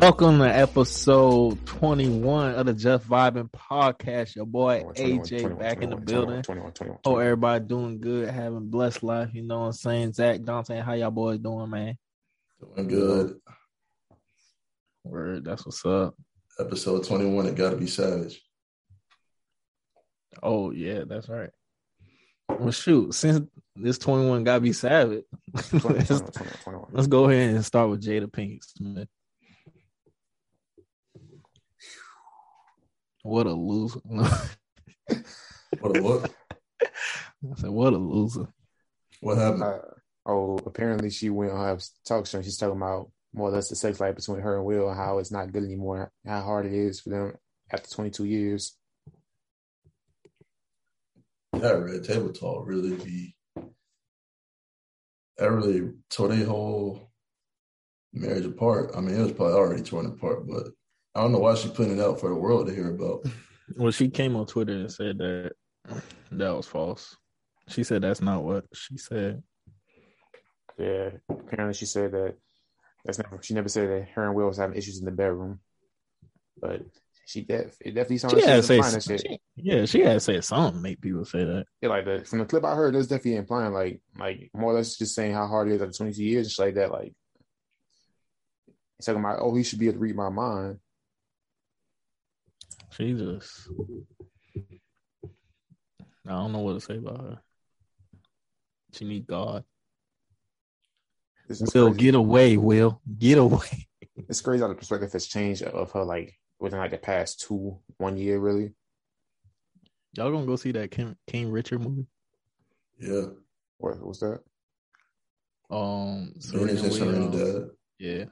Welcome to episode 21 of the Just Vibing podcast. Your boy 21, AJ 21, back in the 21, building. 21, 21, Hope everybody doing good, having blessed life. You know what I'm saying? Zach, Dante, how y'all boys doing, man? Doing good. Word, that's what's up. Episode 21, it gotta be savage. Oh, yeah, that's right. Well, shoot, since this 21 gotta be savage, 21, let's, 21, 21. let's go ahead and start with Jada Pinkett Smith. What a loser. What a what? I said, what a loser. What happened? Uh, oh, apparently she went on her talk show. and She's talking about more or less the sex life between her and Will, how it's not good anymore, how hard it is for them after 22 years. that red table talk really be that really tore their whole marriage apart. I mean, it was probably already torn apart, but I don't know why she putting it out for the world to hear about. Well, she came on Twitter and said that that was false. She said that's not what she said. Yeah, apparently she said that that's never. She never said that her and Will was having issues in the bedroom, but she def it definitely sounded She like had she to say, implying that shit. she- yeah, she had to say something to make people say that. Yeah, like the from the clip I heard, that's definitely implying like like more or less just saying how hard it is after 22 years and shit like that. Like he's talking about, oh, he should be able to read my mind. She just, I don't know what to say about her. She need God. It's, it's Will crazy. get away. Will get away. it's crazy how the perspective has changed of her like within like the past two one year really. Y'all gonna go see that King, King Richard movie? Yeah. What was that? Um, Serena Williams. Yeah,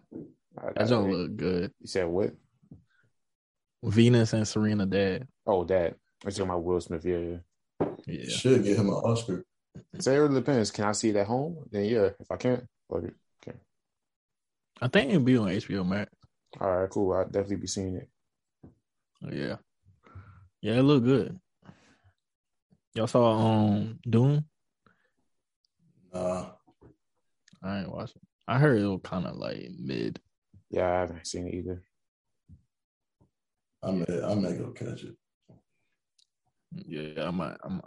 I- that don't look good. You said what? Venus and Serena dad. Oh, that. I was talking about Will Smith. Yeah, yeah. Yeah, Should get him an Oscar. So it really depends. Can I see it at home? Then yeah. If I can't, fuck it. Okay. I think it'll be on HBO Max. All right, cool. I'll definitely be seeing it. Yeah. Yeah, it looked good. Y'all saw um Dune? Nah. I ain't watching. I heard it was kind of like mid. Yeah, I haven't seen it either. I may I may go catch it. Yeah, I might. I might.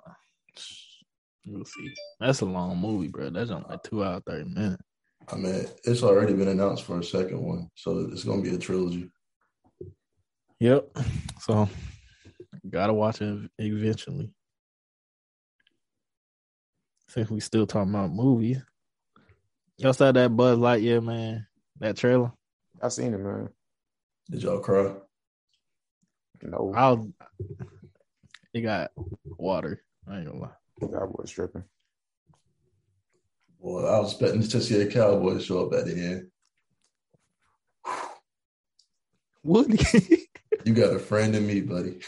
We'll see. That's a long movie, bro. That's only like two hours thirty minutes. I mean, it's already been announced for a second one, so it's gonna be a trilogy. Yep. So gotta watch it eventually. Since we still talking about movies, y'all saw that Buzz Lightyear man, that trailer. I seen it, man. Did y'all cry? No, I'll. It got water. I ain't gonna lie. that was tripping. Well, I was expecting to see a cowboy show up at the end. Woody. You got a friend in me, buddy.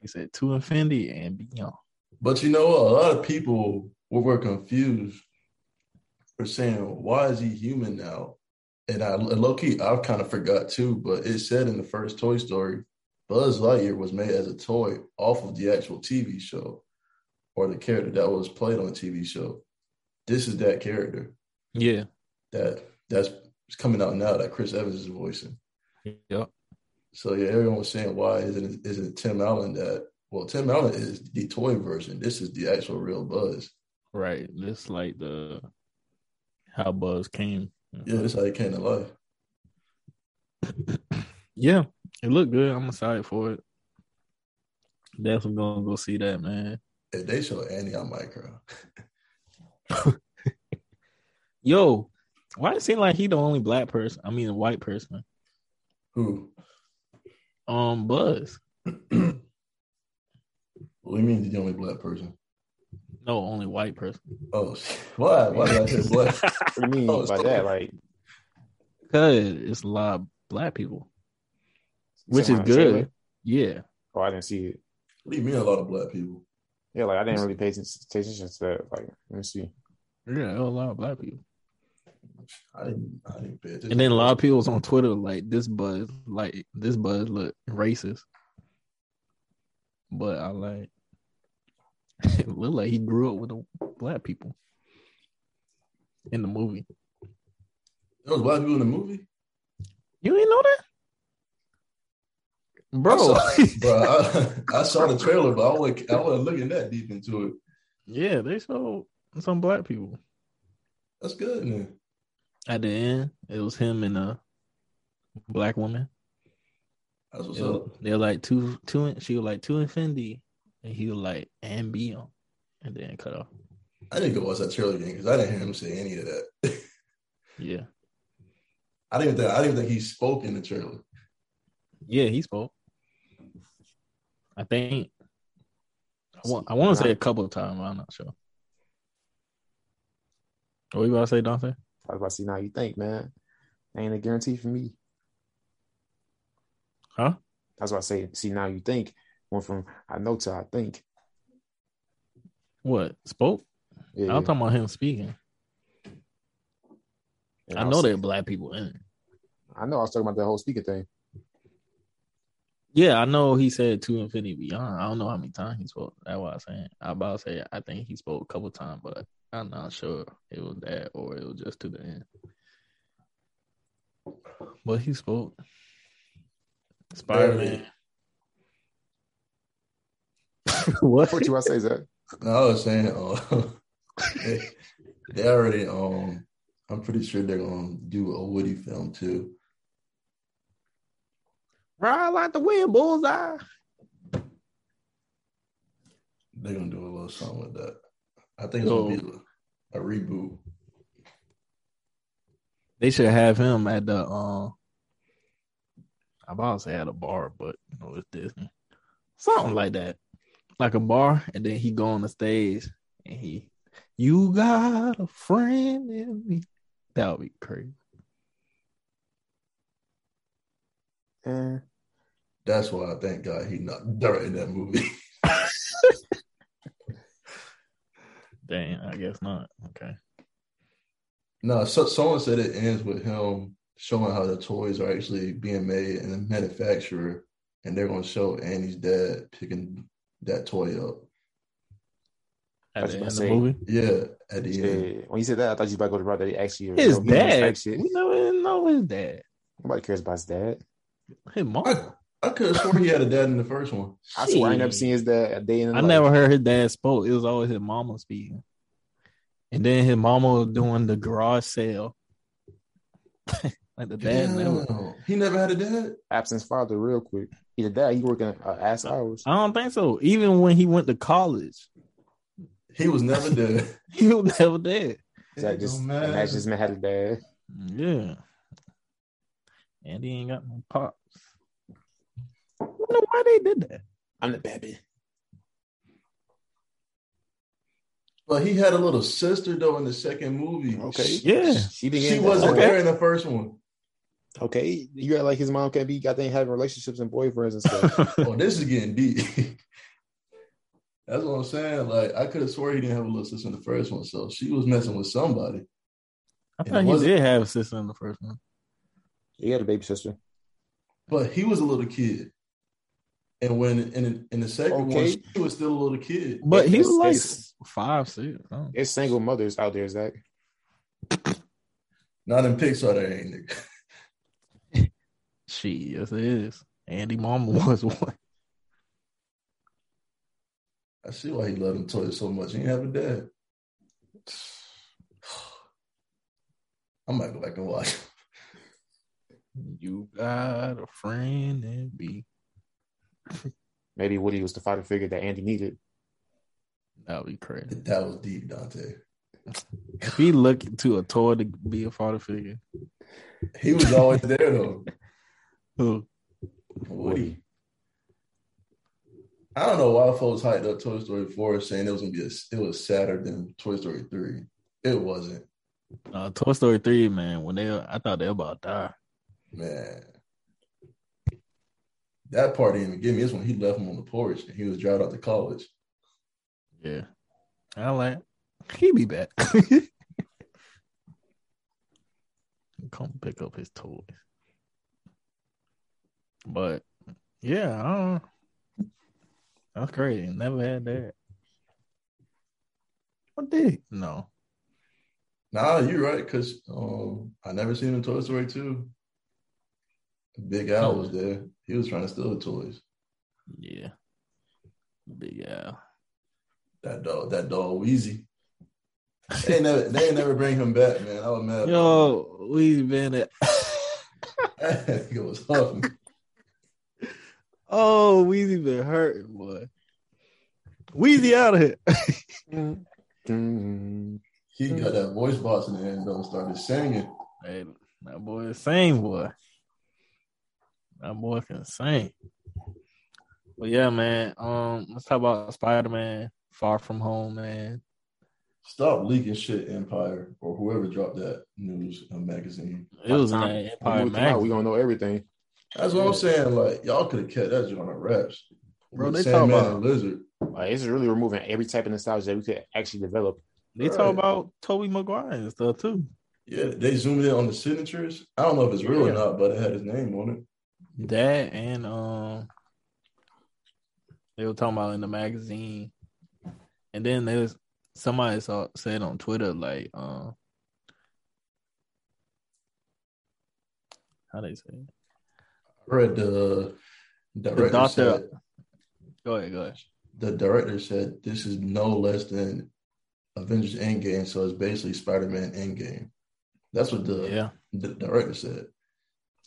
he said to infinity and beyond. But you know what? A lot of people were, were confused for saying, why is he human now? And I low key, I've kind of forgot too, but it said in the first Toy Story, Buzz Lightyear was made as a toy off of the actual TV show or the character that was played on the TV show. This is that character Yeah. that that's coming out now that Chris Evans is voicing. Yep. So yeah, everyone was saying why isn't isn't Tim Allen that? Well, Tim Allen is the toy version. This is the actual real Buzz. Right. This like the how Buzz came. Yeah, this is how it came to life. Yeah. It looked good. I'm excited for it. Definitely gonna go see that, man. If they show Andy on micro, Yo, why does it seem like he the only black person? I mean, a white person. who? Um, Buzz. what do you mean the only black person? No, only white person. Oh, why? Why did I say black? What do you mean Oh, by that? Like, Cause it's a lot of black people, which is good. Yeah. Oh, I didn't see it. what do you mean a lot of black people? Yeah, like I didn't really pay attention pay attention to that. Like, let me see. Yeah, a lot of black people. I didn't. I didn't pay attention. And then a lot of people was on Twitter like this buzz, like this buzz look racist. But I like it looked like he grew up with the black people in the movie. There was black people in the movie. You ain't know that, bro? I saw, bro, I, I saw the trailer, but I wasn't, I wasn't looking that deep into it. yeah, they showed some black people That's good, man. at the end. It was him and a black woman. That's what's were, up. they were like two, two. She was like two infinity, and he was like and beyond, and then cut off. I think it was watch that trailer again because I didn't hear him say any of that. Yeah, I didn't think I didn't even think he spoke in the trailer. yeah, he spoke. I think. I want. I want to say a couple of times. but I'm not sure. What you about to say, Dante? I was about to see now you think, man. Ain't a guarantee for me. Huh? That's why I say, see now you think. Went from I know to I think. What spoke? Yeah. I'm talking about him speaking. And I know there are black people in it. I know I was talking about that whole speaker thing. Yeah, I know he said to infinity beyond. I don't know how many times he spoke. That's what I'm saying. I about to say I think he spoke a couple times, but I'm not sure it was that or it was just to the end. But he spoke. Spider Man. what? What you want to say, Zach? No, I was saying, uh, they, they already. Um, I'm pretty sure they're gonna do a Woody film too. Ride like the wind, bullseye. They're gonna do a little something with that. I think it's gonna be a, a reboot. They should have him at the uh I about to say at a bar, but you know it's Disney. Something like that. Like a bar, and then he go on the stage and he you got a friend in me. That would be crazy. Eh, That's why I thank God he not directing that movie. Dang, I guess not. Okay. no, so, someone said it ends with him showing how the toys are actually being made and the manufacturer, and they're gonna show Andy's dad picking that toy up. At the end of the movie. Yeah, at the end. When you said that, I thought you was about to go to brother. They actually His no, he didn't dad. type Shit. We never know his dad. Nobody cares about his dad. His mom. I, I could have sworn he had a dad in the first one. I swear I never seen his dad a day in his I life. never heard his dad spoke. It was always his mama speaking. And then his mama was doing the garage sale. like the dad never. He never had a dad. absence father real quick. Either that, he working uh, ass hours. I don't think so. Even when he went to college, He was never dead. he was never dead. Zach It just don't matter. and that just man had a dad. Yeah. And he ain't got no pops. I wonder why they did that. I'm the baby. But he had a little sister though in the second movie. Okay. Yeah. She didn't She wasn't Okay. there in the first one. Okay, you got like his mom can't be goddamn having relationships and boyfriends and stuff. Oh, this is getting deep. That's what I'm saying. Like I could have swore he didn't have a little sister in the first one, so she was messing with somebody. I And thought he wasn't- did have a sister in the first one. he had a baby sister. But he was a little kid. And when in in the second one, Okay. she was still a little kid. But he was like it's- five, six. It's single mothers out there, Zach. Not in Pixar, there ain't nigga. She, yes, it is. Andy Mama was one. I see why he loved him toys so much. He didn't have a dad. I might go back and watch. You got a friend in me. Maybe Woody was the father figure that Andy needed. That would be crazy. That was deep, Dante. If he looking to a toy to be a father figure, He was always there though. Who? Woody. I don't know why folks hyped up Toy Story 4 saying it was gonna be a, it was sadder than Toy Story 3. It wasn't, Uh, Toy Story three, man. When they, I thought they were about to die. man. That part didn't even get me. It's when he left him on the porch and he was driving out to college. Yeah, I like. He be back. Come pick up his toys. But yeah, I don't. That's crazy. Never had that. What did? No. Nah, you're right, because um, I never seen him in Toy Story 2. Big Al was there. He was trying to steal the toys. Yeah. Big Al. That dog, that dog Wheezy. They ain't never, they ain't never bring him back, man. I was mad. Yo, we been at it was huffing. Oh, Wheezy been hurting, boy. Wheezy out of here. He got that voice box in the end though and started singing. hey, that boy is sing, boy. That boy can sing. But yeah, man. Um, let's talk about Spider Man Far From Home, man. Stop leaking shit, Empire, or whoever dropped that news uh, magazine. It was in By that the Empire time we come out, magazine. we gonna know everything. That's what I'm saying. Like y'all could have kept that joint on wraps. Bro, they talk about- and Lizard. Like, this is really removing every type of nostalgia that we could actually develop. They talk about Tobey Maguire and stuff too. Yeah, they zoomed in on the signatures. I don't know if it's real or not, but it had his name on it. That and um, they were talking about in the magazine, and then there's somebody saw said on Twitter like, uh, how they say? it? I read the director doctor- said Go ahead, go ahead. the director said this is no less than Avengers Endgame, so it's basically Spider-Man Endgame. That's what the, Yeah, the director said.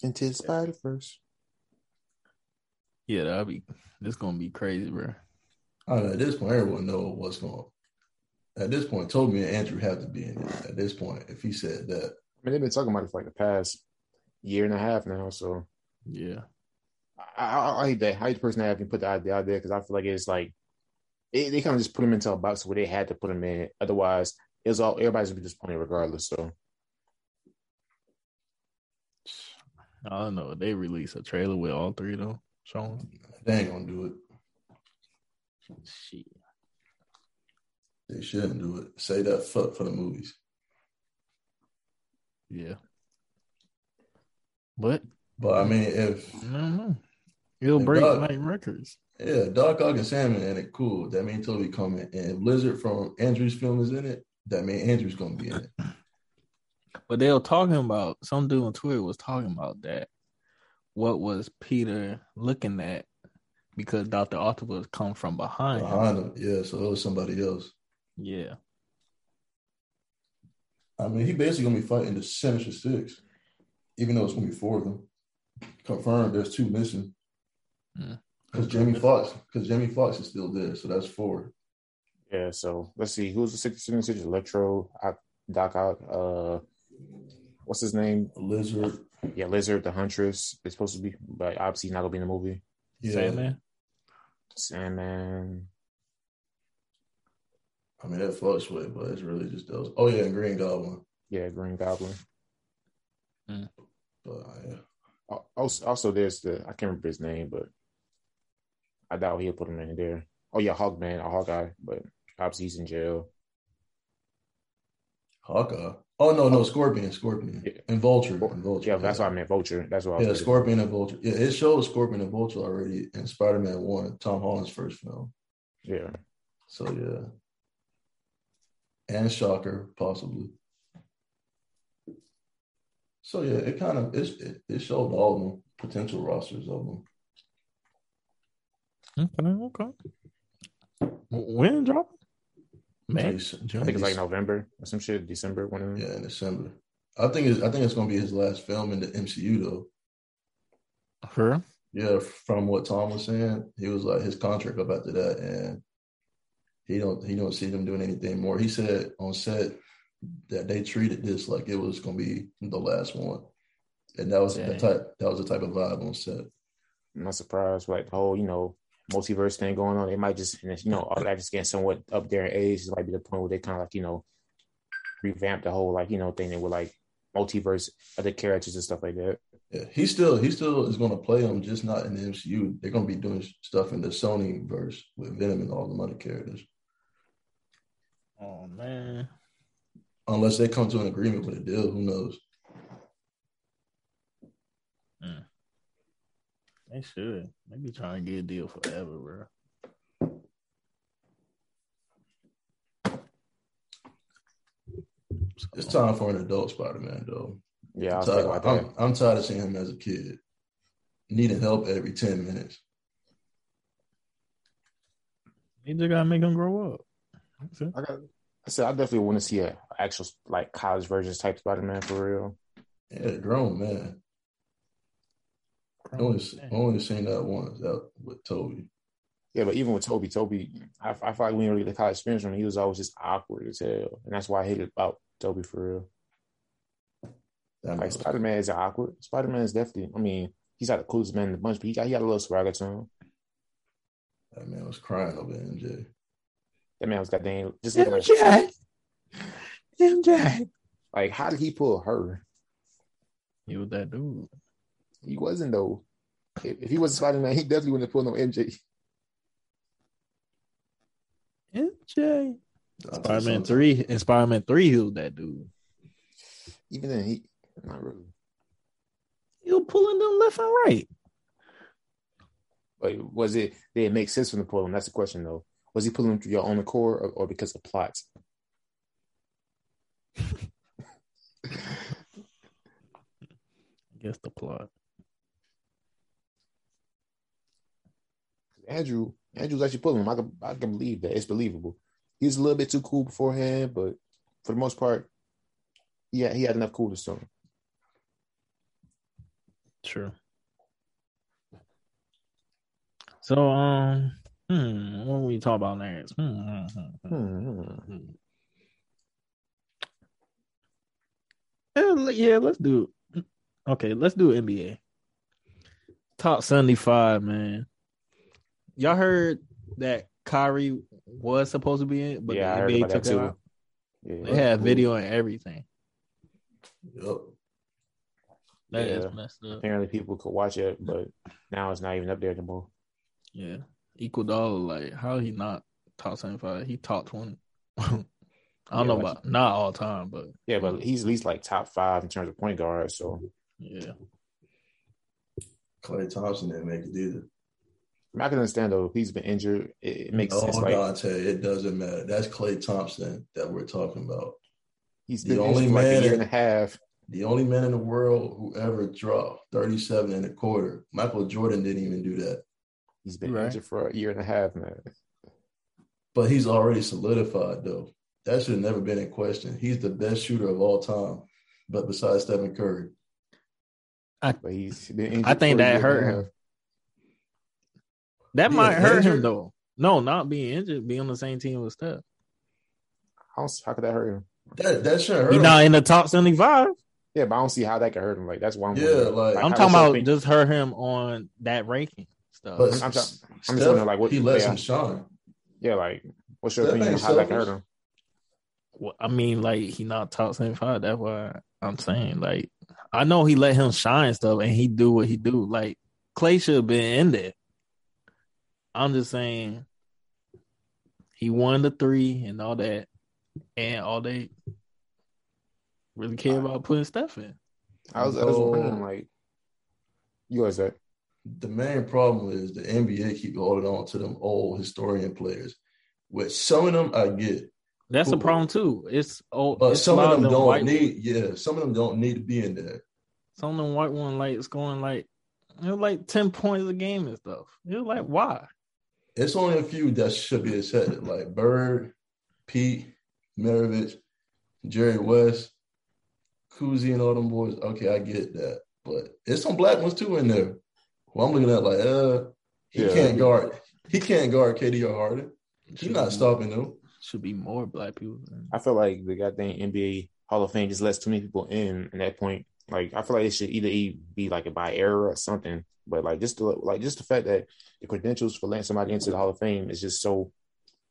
Into the Spider Verse. yeah, that'll be. This gonna be crazy, bro. I don't know, at this point, everyone know what's going. At this point, Tobey and Andrew have to be in it. At this point, if he said that, I mean, they've been talking about it for like the past year and a half now. So Yeah, I, I, I hate that. I hate the person that even put the idea out there because I feel like it's like it, they kind of just put them into a box where they had to put them in. Otherwise, it's all everybody's gonna be disappointed regardless. So I don't know. They release a trailer with all three of them showing. they ain't gonna do it. Shit. They shouldn't do it. Say that fuck for the movies. Yeah. But But I mean, if I. It'll break dog. like records. yeah, Doc Ock and Sandman in it, cool. That means Tobey coming. And if Lizard from Andrew's film is in it, that means Andrew's gonna be in it. But they were talking about some dude on Twitter was talking about that. What was Peter looking at? Because Doctor Octopus come from behind. him. Behind him, yeah. So it was somebody else. Yeah. I mean, he basically gonna be fighting the Sinister Six, even though it's gonna be four of them. Confirmed, there's two missing. Mm. Because Jamie Foxx, because Jamie Foxx is still there, so that's four. yeah. So let's see who's the sixth six six six Electro, Ock- Doc Ock, uh, what's his name? Lizard, Yeah, Lizard, the Huntress. It's supposed to be, but obviously not gonna be in the movie. yeah. Sandman. Sandman. I mean, that fluctuates, but it's really just those. Oh yeah, and Green Goblin. Yeah, Green Goblin. But uh, yeah, Al- Oh, also, also there's the I can't remember his name, but I doubt he'll put him in there. Oh yeah, Hawkman, or Hawkeye, but obviously he's in jail. Hawkeye. Oh no, no, Scorpion, Scorpion, Yeah. and Vulture, and Vulture. Yeah, that's what I meant Vulture. That's what I was Yeah. Scorpion and Vulture. Yeah, it shows Scorpion and Vulture already in Spider-Man One, Tom Holland's first film. Yeah, So yeah, and Shocker possibly. So yeah, it kind of it, it, it showed all of them potential rosters of them. Okay, okay. When drop? May? Nice. June? I think it's like November or some shit, December, one of them. Yeah, in December. I think it's I think it's gonna be his last film in the MCU though. For real? Yeah, from what Tom was saying, he was like his contract up after that, and he don't he don't see them doing anything more. He said on set that they treated this like it was gonna be the last one, and that was the type that was the type of vibe on set. I'm not surprised. Like the whole, you know, multiverse thing going on. They might just, you know, all that just getting somewhat up there in age. It might be the point where they kind of like, you know, revamp the whole like, you know, thing with like multiverse, other characters and stuff like that. Yeah, he still he still is gonna play them, just not in the MCU. They're gonna be doing stuff in the Sony verse with Venom and all the other characters, Oh man. Unless they come to an agreement with a deal. Who knows? Mm. They should. They be trying to get a deal forever, bro. It's time for an adult Spider-Man though. Yeah, I I'm tired, about. I'm, I'm tired of seeing him as a kid. needing help every 10 minutes. You just gotta make him grow up. I got. I said I definitely want to see a actual like college versions type Spider Man for real. Yeah, grown man. I only, I only seen that once that with Tobey. Yeah, but even with Tobey, Tobey, I, I feel like when you really the college experience from him, he was always just awkward as hell, and that's why I hated about Tobey for real. That Like Spider Man is awkward. Spider Man is definitely. I mean, he's not the coolest man in the bunch, but he got he got a little swagger to him. that man was crying over MJ. That man was goddamn just looking like MJ. MJ. like how did he pull her? He was that dude. He wasn't though. If, if he was Spider Man, he definitely wouldn't have pulled no MJ. MJ. I'll tell you Spider Man three. In Spider Man three, he was that dude. Even then, he not really. He was pulling them left and right. But was it? Did it make sense from the pull him? That's the question though. Was he pulling through your own accord or, or because of plots? I guess the plot. Andrew, Andrew's actually pulling him. I can, I can believe that. It's believable. He was a little bit too cool beforehand, but for the most part, yeah, he had enough coolness to him. True. So, um, hmm, what we talk about next? Hmm, hmm, hmm, hmm, Hmm. hmm. Yeah, yeah, let's do. Okay, let's do NBA. Top seventy-five, man. Y'all heard that Kyrie was supposed to be in, but yeah, the NBA took it out. Yeah, They had video and everything. Yep. That is Yeah. messed up. Apparently, people could watch it, but now it's not even up there anymore. Yeah. Equal dollar, like how he not top seventy five? He top twenty. I don't Yeah, know like- about not all time, but Yeah, but he's at least like top five in terms of point guard. So yeah. Klay Thompson didn't make it either. I, mean, I can understand though. He's been injured, it, it makes No, sense. Like Dante, it doesn't matter. That's Klay Thompson that we're talking about. he's the been only injured for like a man year in- and a half. The only man in the world who ever dropped 37 and a quarter. Michael Jordan didn't even do that. He's been Right. injured for a year and a half, man. But he's already solidified though. That should have never been in question. He's the best shooter of all time, but besides Stephen Curry. But he's been injured I think that year and hurt half. him. That Being might hurt him though. No, not being injured, being on the same team with Steph. How, how could that hurt him? That that should hurt. He's him. not in the top seventy five. Yeah, but I don't see how that could hurt him. Like that's why I'm. Yeah, wondering. like- I'm talking about that just hurt him on that ranking stuff. But I'm try- I'm just Steph, wondering, like, what- he lets yeah. him shine. Yeah, like what's your Steph opinion on how that hurt him? Well, I mean, like he not top seventy five. That's why I'm saying, like, I know he let him shine stuff, and he do what he do. Like Klay should have been in there. I'm just saying, he won the three and all that, and all they really care about putting Steph in. I was, I was wondering, like, you guys that The main problem is the NBA keep holding on to them old historian players. Which some of them I get, That's Cool. problem too. It's old. but some of them them don't need. Yeah, some of them don't need to be in there. Some of them white one like it's going like you know, like ten points a game and stuff. You're like, why? It's only a few that should be accepted, like Bird, Pete, Maravich, Jerry West, Cousy, and all them boys. Okay, I get that, but it's some black ones too in there. Who I'm looking at like, uh, he Yeah. can't guard. He can't guard KD or Harden. He's not be- stopping them. Should be more black people. Than, I feel like the goddamn NBA Hall of Fame just lets too many people in at that point. Like I feel like it should either be like a by error or something. But like just the like just the fact that the credentials for letting somebody into the Hall of Fame is just so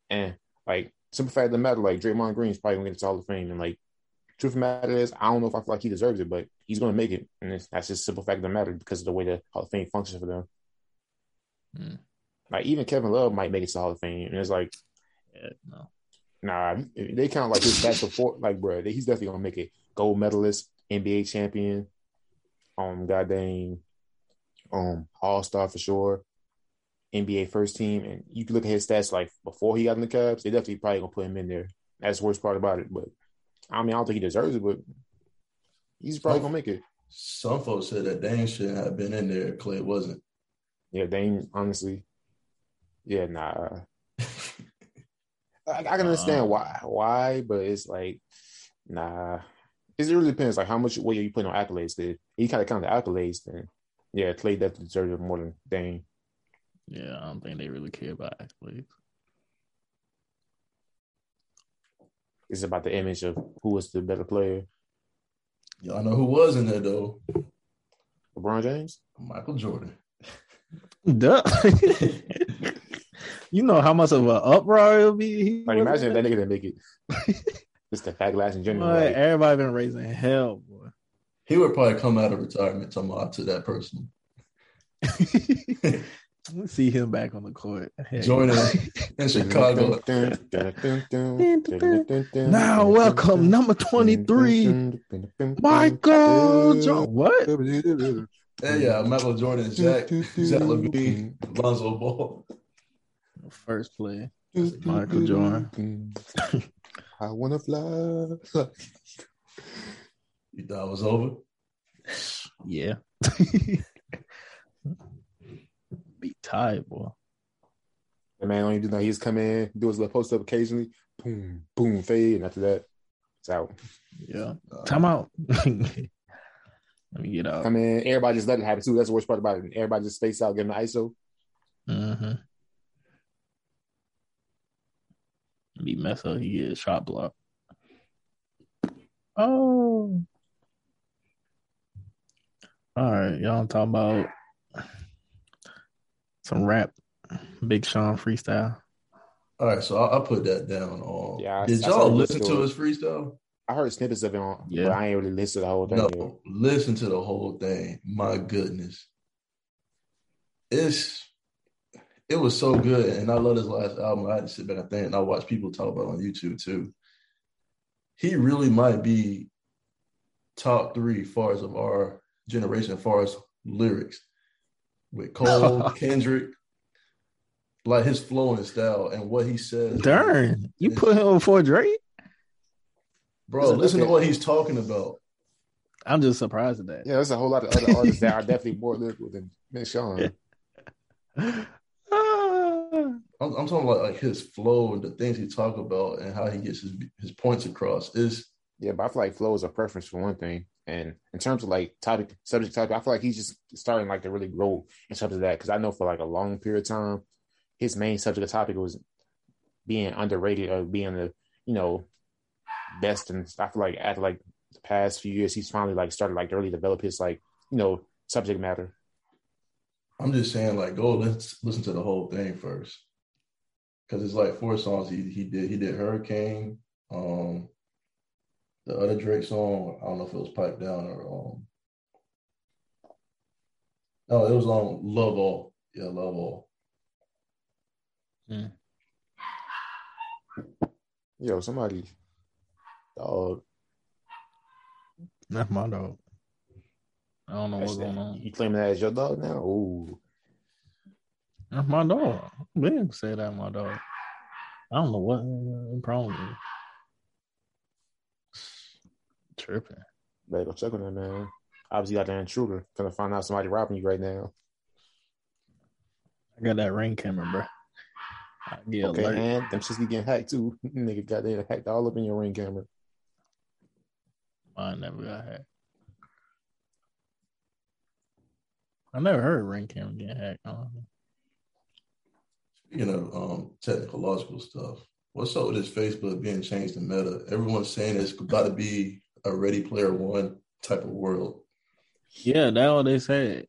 and like simple fact of the matter, like Draymond Green's probably gonna get into the Hall of Fame and like truth of the matter is I don't know if I feel like he deserves it, but he's gonna make it. And it's, that's just simple fact of the matter because of the way the Hall of Fame functions for them. Hmm. Like even Kevin Love might make it to the Hall of Fame. And it's like yeah, no. Nah, they count like his stats before. Like, bro, he's definitely gonna make it. Gold medalist, NBA champion, um, goddamn, um, All Star for sure, NBA first team, and you can look at his stats like before he got in the Cavs. They definitely probably gonna put him in there. That's the worst part about it. But I mean, I don't think he deserves it, but he's probably gonna make it. some folks said that Dame shouldn't have been in there. Klay wasn't. Yeah, Dame, honestly, yeah, nah. I, I can understand why, why, but it's like, nah. It really depends, like how much weight are you putting on accolades. Did he kind of count the accolades? Then, yeah, Klay definitely deserves it more than Dame. Yeah, I don't think they really care about accolades. It's about the image of who was the better player. Y'all know who was in there though? LeBron James, Michael Jordan. Duh. you know how much of an uproar it'll be. he like imagine if that nigga didn't make it. Just the fact last in there? general. Boy, like, everybody been raising hell, boy. He would probably come out of retirement talking about to that person. Let's see him back on the court. Heck. Jordan in Chicago. Now welcome number 23, Michael Jordan. What? Yeah, yeah, Michael Jordan, Zach, Zach LaVine, Lonzo Ball. First play. Michael Jordan. I wanna fly. You thought it was over? Yeah. Be tired, boy. The man only do know he's come in, do his little post up occasionally, boom, boom, fade, and after that, it's out. Yeah. Uh, Time out. Let me get out. Come in, everybody just let it happen too. That's the worst part about it. Everybody just face out, give him the ISO. Mm-hmm. Be mess up. He get a shot block. Oh. All right, y'all talk about some rap. Big Sean freestyle. All right, so I, I put that down. On Yeah, I- did I y'all saw listen to his freestyle? I heard snippets of it on, Yeah. but I ain't really listened to the whole thing. yet. No, listen to the whole thing. My goodness, it's it was so good, and I love his last album. I had to sit back and think, and I watch people talk about it on YouTube too. He really might be top three far as of our generation, as far as lyrics, with Cole, Kendrick, like his flow and style, and what he says. Darn, you put him before Drake? bro. Listen to what he's talking about. I'm just surprised at that. Yeah, there's a whole lot of other artists that are definitely more lyrical than, than Sean. Ah. I'm, I'm talking about like his flow and the things he talk about and how he gets his his points across. Is Yeah, but I feel like flow is a preference for one thing. And in terms of like topic, subject topic, I feel like he's just starting like to really grow in terms of that. Cause I know for like a long period of time, his main subject of topic was being underrated or being the, you know, best. And I feel like after like the past few years, he's finally like started like to really develop his like, you know, subject matter. I'm just saying like go let's listen to the whole thing first because it's like four songs he he did. He did Hurricane, um, the other Drake song. I don't know if it was Pipe Down or um. No, it was on Love All. Yeah, Love All. Yo, somebody, dog, That's my dog. I don't know what's that's- going on. you claiming that as your dog now? Ooh. That's my dog. Big say that my dog. I don't know what uh, problem is. Tripping. Better go check on that, man. Obviously, got there intruder. Gonna find out somebody robbing you right now. I got that ring camera, bro. I get okay, alert. and them shits be getting hacked too. Nigga got they hacked all up in your ring camera. Mine never got hacked. I never heard ring camera getting hacked. honestly. Speaking of um technological stuff, what's up with this Facebook being changed to Meta? Everyone's saying it's about to be a Ready Player One type of world. Yeah, that's what they said.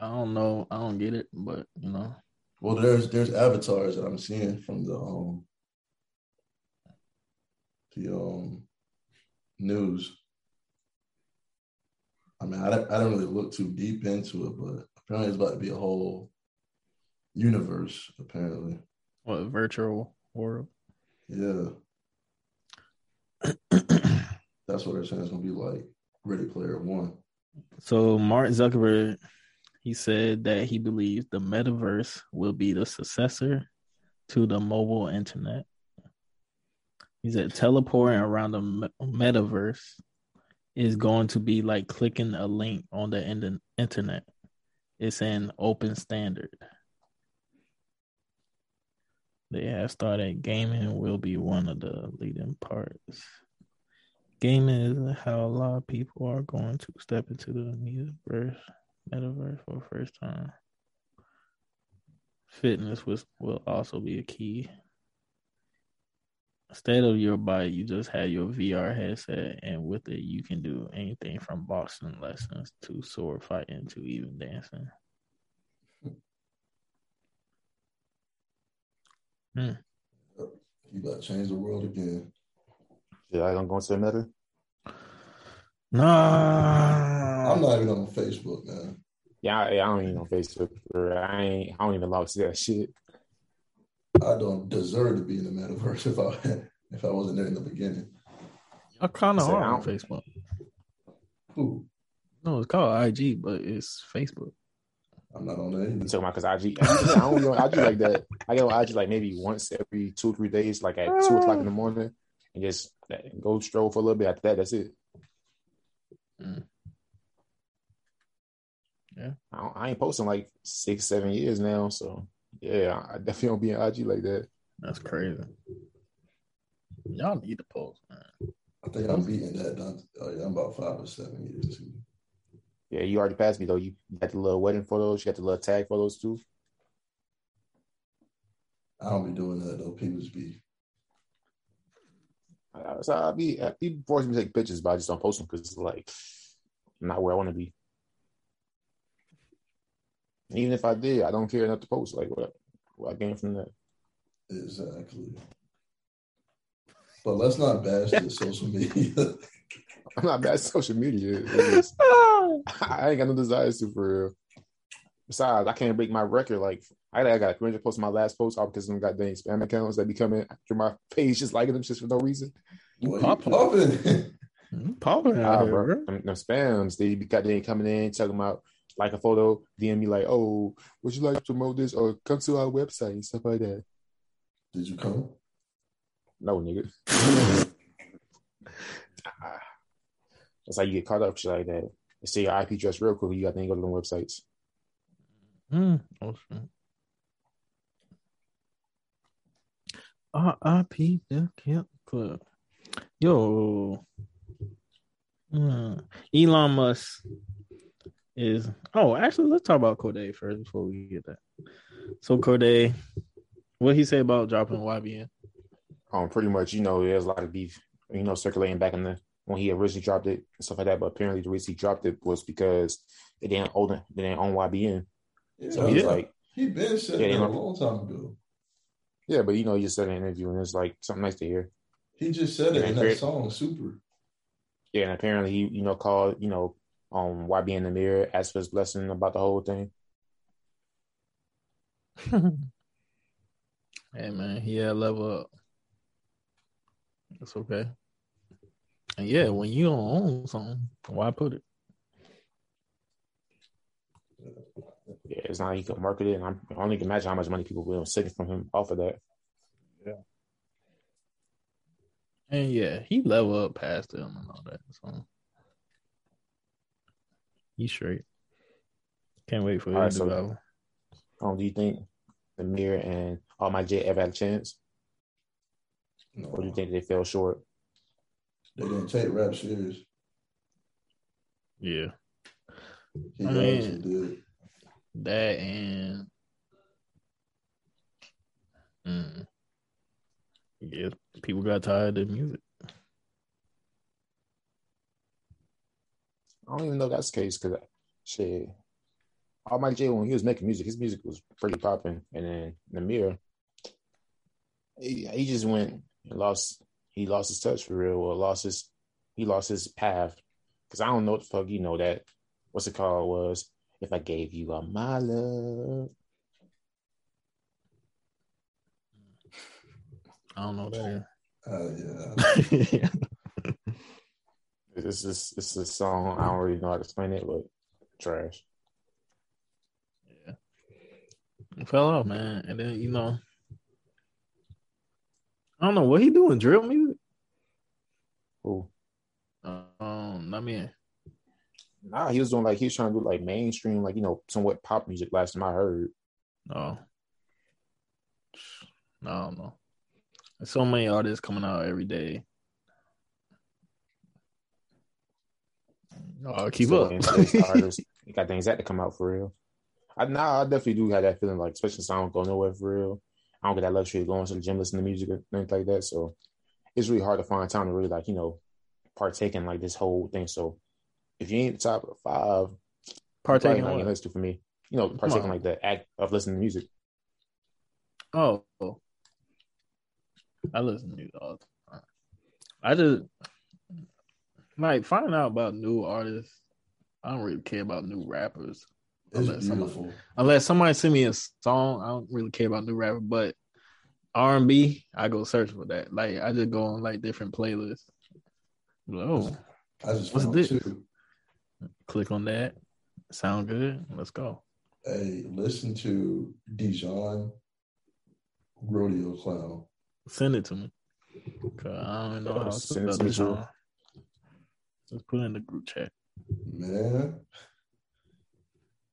I don't know. I don't get it, but you know, Well, there's there's avatars that I'm seeing from the um the um news. I mean, I don't, I don't really look too deep into it, but apparently it's about to be a whole universe. Apparently, what virtual world? yeah, that's what they're saying. It's gonna be like Ready Player One. So Mark Zuckerberg, he said that he believes the metaverse will be the successor to the mobile internet. He said teleporting around the metaverse is going to be like clicking a link on the internet. It's an open standard. They have started gaming will be one of the leading parts. Gaming is how a lot of people are going to step into the metaverse, metaverse for the first time. Fitness was, will also be a key. Instead of your body, you just have your VR headset, and with it, you can do anything from boxing lessons to sword fighting to even dancing. Hmm. You about to change the world again. Yeah, I don't going to the meta. Nah, I'm not even on Facebook, man. Yeah, I, I don't even on Facebook. I ain't. I don't even log to that shit. I don't deserve to be in the metaverse if I if I wasn't there in the beginning. I kind of are on don't- Facebook. Who? No, it's called IG, but it's Facebook. I'm not on there You either. talking about because IG? I don't go on IG like that. I go on IG like maybe once every two or three days, like at two o'clock in the morning, and just go stroll for a little bit. After that, that's it. Mm. Yeah. I, don't- I ain't posting like six, seven years now, so yeah, I definitely don't be in IG like that. That's crazy. Y'all need to post, man. I think I'm beating that. Done. Oh, yeah, I'm about five or seven years. Yeah, you already passed me though. You got the little wedding photos, you got the little tag photos too. I don't be doing that though. People just be. Uh, So I be I be forcing me to take pictures, but I just don't post them because it's like not where I want to be. Even if I did, I don't care enough to post. Like what? What I gain from that? Exactly. But let's not bash the social media. I'm not bad social media. Just- I ain't got no desires to for real. Besides, I can't break my record. Like I, I got 300 posts on my last post all because of them goddamn spam accounts that be coming after my page, just liking them just for no reason. Boy, you popping. popping. You popping out Ah, here, bro. bro. Them, them spams, they be goddamn coming in talking about like a photo, DM me like, oh, would you like to promote this or come to our website and stuff like that. Did you come? No, nigga. That's how you get caught up shit like that. They say your IP address real quick. You got to go to them websites. Mm. R.I.P. the Camp Club. Yo. Mm. Elon Musk is. Oh, actually, let's talk about Cordae first before we get that. So, Cordae, what he say about dropping YBN? Um, pretty much, you know, there's a lot of beef, you know, circulating back in the when he originally dropped it and stuff like that. But apparently, the reason he dropped it was because they didn't own it, they didn't own YBN. Yeah, So he's Yeah. like, he been said Yeah, that you a long time ago. yeah, but you know, you just said in an interview and it's like something nice to hear. He just said it Yeah, in that song, Super. Yeah, and apparently he, you know, called, you know, um YBN Nahmir, asked for his blessing about the whole thing. hey, man, he had level up. That's okay. And yeah, when you don't own something, why put it? Yeah, it's not like he could market it, and I'm, I only can imagine how much money people will sitting from him off of that. Yeah. And yeah, he level up past them and all that. So he's straight. Can't wait for him All right, to so- level. Um, do you think Nahmir and Almighty Jay ever had a chance, No, or do you think they fell short? they didn't take rap serious. Yeah, He I mean- did. That and mm, yeah, people got tired of music. I don't even know that's the case because shit, Almighty Jay when he was making music, his music was pretty popping, and then Nahmir, he, he just went and lost. He lost his touch for real, or lost his he lost his path. Because I don't know what the fuck you know that what's it called was if I gave you all my love. I don't know that. Uh, yeah. It's just it's a song I don't really know how to explain it, but trash. It fell off, man. And then you know, I don't know what he doing. Drill music. Ooh. Um, I mean, Nah, he was doing like he was trying to do like mainstream, like you know, somewhat pop music. Last time I heard, no, no, I don't know. There's so many artists coming out every day. Oh, keep So, up. artists, you got things that to come out for real. I nah, I definitely do have that feeling, like especially since I don't go nowhere for real. I don't get that luxury of going to the gym, listening to music or anything like that. So it's really hard to find time to really like you know partake in like this whole thing. So if you ain't the top of five, Partaking Partaking in on what? your list for me. You know, partaking on. like the act of listening to music. Oh, I listen to music all the time. I just like finding out about new artists. I don't really care about new rappers It's Unless somebody- unless somebody send me a song. I don't really care about new rapper, but R and B, I go search for that. Like I just go on like different playlists. Like, oh, I just What's found this? two. Click on that. Sound good? Let's go. Hey, listen to Dijon Rodeo Clown. Send it to me. 'Cause I don't know how to Send it spell to me this too. Just put it in the group chat. Man.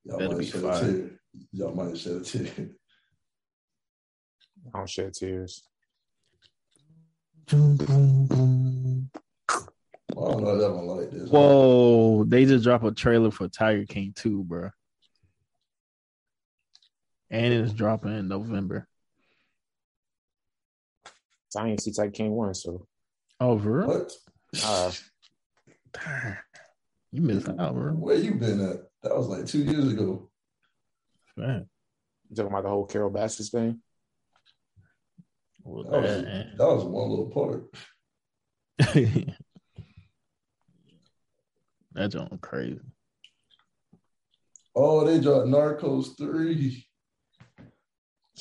Y'all Better might be shed a fire. tear. Y'all might shed a tear. I don't shed tears. Boom, boom, boom. I don't know that one like this. Whoa, they just dropped a trailer for Tiger King 2, bro. And it's dropping in November. So I ain't see Tiger King one, so Oh, for real? What? uh, Darn. You missed out, bro. Where you been at? That was like two years ago. Man. you talking about the whole Carole Baskins thing. Well, That was, that- that was one little part. that joint crazy. Oh, they dropped Narcos 3.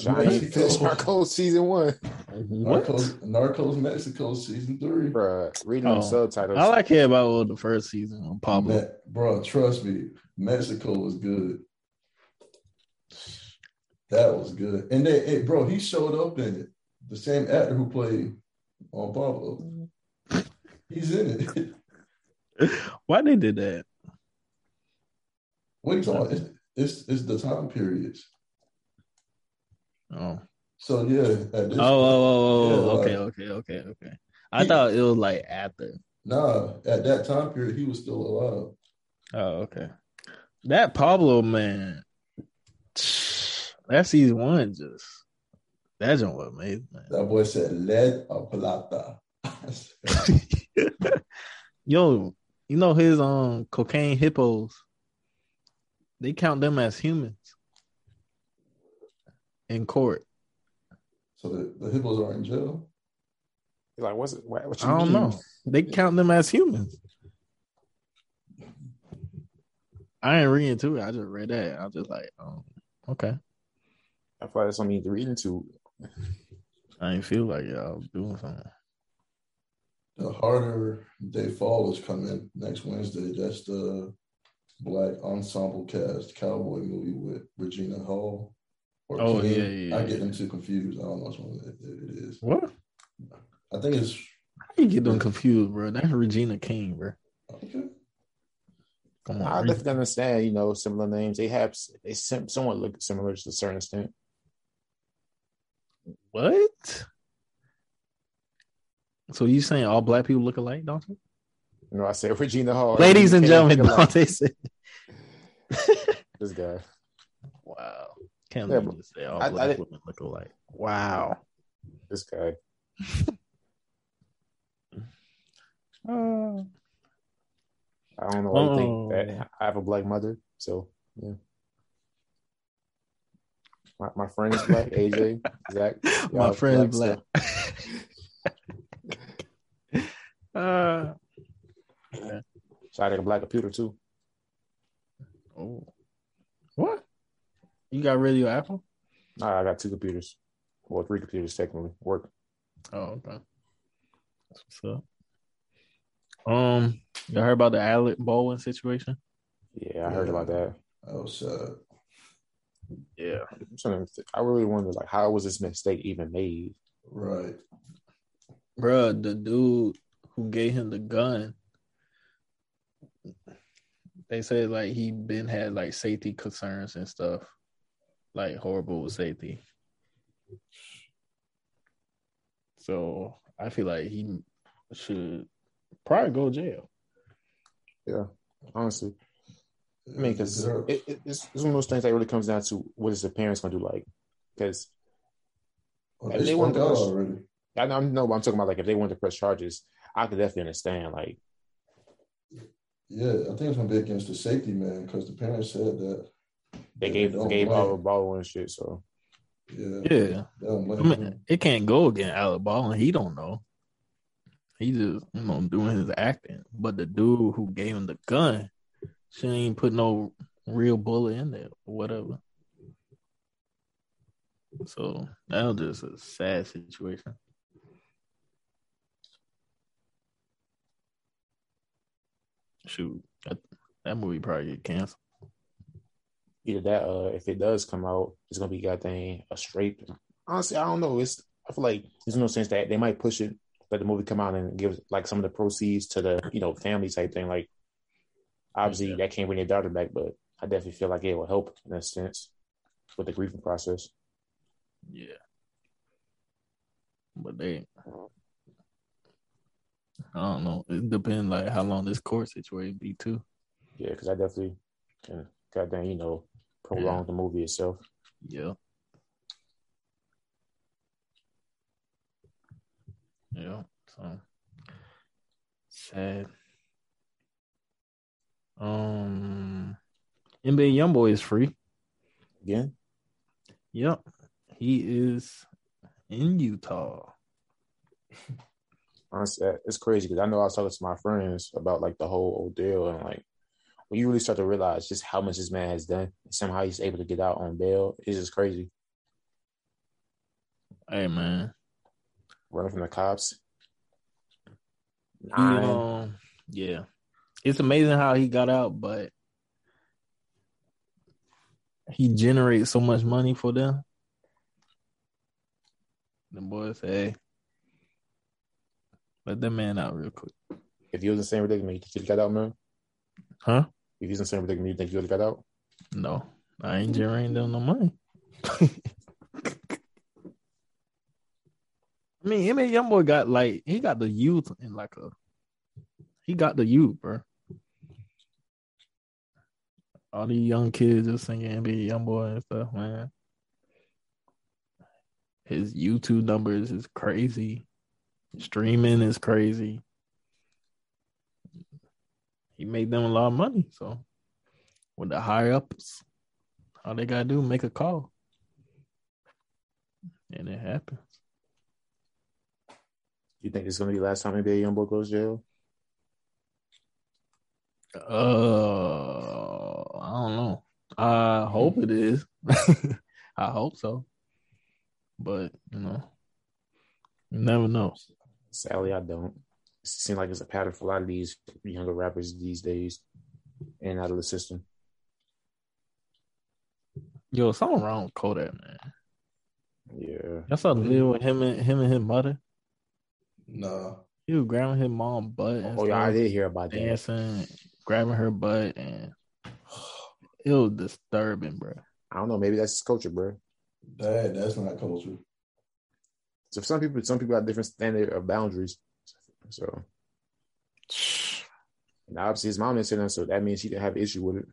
I ain't finished Narcos season one, mm-hmm. What? Narcos, Narcos Mexico season 3. Bruh, Reading Oh. the subtitles. All I care about was the first season on Pablo. Me- bro, trust me, Mexico was good. That was good. And they, hey, bro, he showed up in it. The same actor who played on Pablo. Mm-hmm. He's in it. Why they did that? What are you talking about? It's, it's, it's the time periods. Oh. So, yeah. This Oh, oh, oh, oh, Yeah, oh, like- okay, okay, okay, okay. I He- thought it was like after. Nah, at that time period, he was still alive. Oh, okay. That Pablo man, that season one just that joint was amazing, man. That boy said, lead or plata. Yo, you know his um cocaine hippos. They count them as humans in court. so the, the hippos are in jail. You're like, what's it? What, what you I don't mean? know. They count them as humans. I ain't reading to it. I just read that. I was just like, um, okay. I thought like that's something you need to read into. I ain't feel like y'all was doing something. The harder they fall is coming next Wednesday. That's the Black Ensemble Cast Cowboy movie with Regina Hall. Or Oh, King. yeah, yeah, I get them too confused. I don't know which one it, it is. What? I think it's How you get them confused, bro? That's Regina King, bro. okay. Come I on. definitely understand, you know, similar names. They have they sim- somewhat look similar to a certain extent. What? So you saying all black people look alike, you? You I said Regina Hall. Ladies and gentlemen. Dante said. This guy. wow. Can't Yeah, believe say all I- I black didn't- women look alike. Wow. This guy. Uh, I don't know think Oh. that I have a black mother. So yeah. My, my friend is black, AJ, Zach. my y'all black black. Uh, So I got a black computer too. oh. What? You got radio Apple? Nah, I got two computers. Well, three computers technically. Work. Oh, okay. That's what's up. Um, you heard about the Alec Baldwin situation? Yeah, I heard about that. I was sad. Yeah. I'm trying to, I really wonder like how was this mistake even made? Right. Bruh, the dude who gave him the gun they said like he been had like safety concerns and stuff, like horrible with safety. So I feel like he should probably go to jail. Yeah, honestly. I mean, because it, it, it's, it's one of those things that really comes down to what is the parents gonna do, like, because Well, if they they want to out already. I know, I know, but I'm talking about like if they want to press charges, I could definitely understand. Like, Yeah, I think it's gonna be against the safety man because the parents said that they gave don't gave blame- all the ball and shit. So Yeah, Yeah, I mean, it can't go against Alec Baldwin. He don't know. He just you know doing his acting. But the dude who gave him the gun, she ain't put no real bullet in there or whatever. So that was just a sad situation. Shoot, that, that movie probably get canceled. either that, uh, if it does come out, it's gonna be goddamn a straight. Honestly, I don't know. It's I feel like there's no sense that they might push it, let the movie come out and give like some of the proceeds to the you know family type thing. Like, obviously Yeah. that can't bring your daughter back, but I definitely feel like it will help in a sense with the grieving process. Yeah. But they I don't know. It depends like how long this court situation be too. Yeah, because I definitely can goddamn you know prolong Yeah. the movie itself. Yeah. Yeah. So sad. Um NBA Youngboy is free. Again, Yep. He is in Utah. honestly, it's crazy because I know I was talking to my friends about like the whole ordeal and like when you really start to realize just how much this man has done, and somehow he's able to get out on bail. It's just crazy. Hey man. Running from the cops. Nine. um, yeah, it's amazing how he got out, but he generates so much money for them. The boys say, hey, let that man out real quick. If he was in the same predicament, you think he'd got out, man? Huh? If he's in the same predicament, you think have got out? No, I ain't generating them no money. I mean, him and Youngboy got like he got the youth in like a he got the youth, bro. All these young kids just singing NBA Youngboy and stuff, man. His YouTube numbers is crazy. Streaming is crazy. He made them a lot of money, so with the higher ups, all they gotta do make a call, and it happens. You think this is gonna be the last time NBA young boy goes to jail? Uh, I don't know. I hope it is. I hope so, but you know, you never know. Sadly, I don't. It seems like it's a pattern for a lot of these younger rappers these days, and out of the system. Yo, something wrong with Kodak, man. Yeah, I saw the video with him and him and his mother. No. He was grabbing his mom butt and Oh yeah, I did hear about that. dancing, grabbing her butt, and it was disturbing, bro. I don't know. Maybe that's his culture, bro. that that's not culture. So some people, some people have different standard of boundaries. So and obviously his mom didn't say that, so that means she didn't have an issue with it.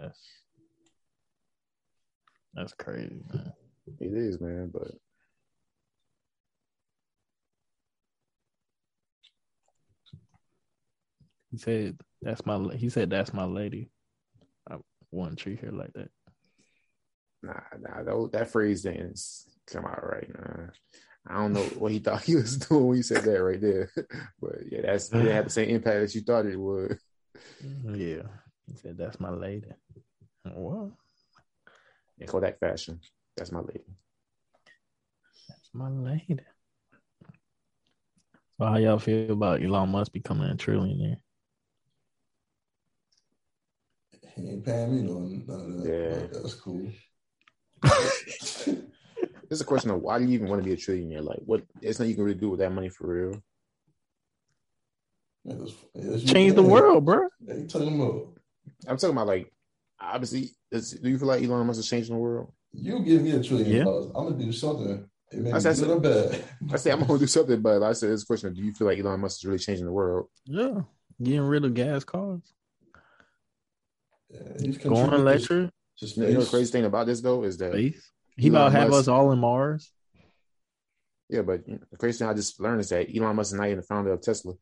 That's that's crazy, man. It is, man. But He said that's my. He said that's my lady. I wouldn't treat her like that. Nah, nah, that, that phrase didn't come out right. Nah. I don't know what he thought he was doing when he said that right there. But yeah, that's it didn't the same impact as you thought it would. Yeah, he said that's my lady. What? In Kodak fashion. That's my lady. That's my lady. So how y'all feel about Elon Musk becoming a trillionaire? He ain't paying me no none of that. Yeah. That's cool. It's a question of why do you even want to be a trillionaire? Like, what? There's nothing you can really do with that money for real. Yeah, it's- it's- Change the world, bro. Yeah, you talking about I'm talking about like obviously. Does, do you feel like Elon Musk is changing the world? you give me a trillion Yeah. dollars, I'm gonna do something. It may I be said- good or bad. I say I'm gonna do something, but I said this question: Do you feel like Elon Musk is really changing the world? Yeah, getting rid of gas cars, Yeah, he's going contributing electric, to You know the crazy thing about this though is that space. He Elon about have Musk- us all in Mars. yeah, but the crazy thing I just learned is that Elon Musk is not even the founder of Tesla.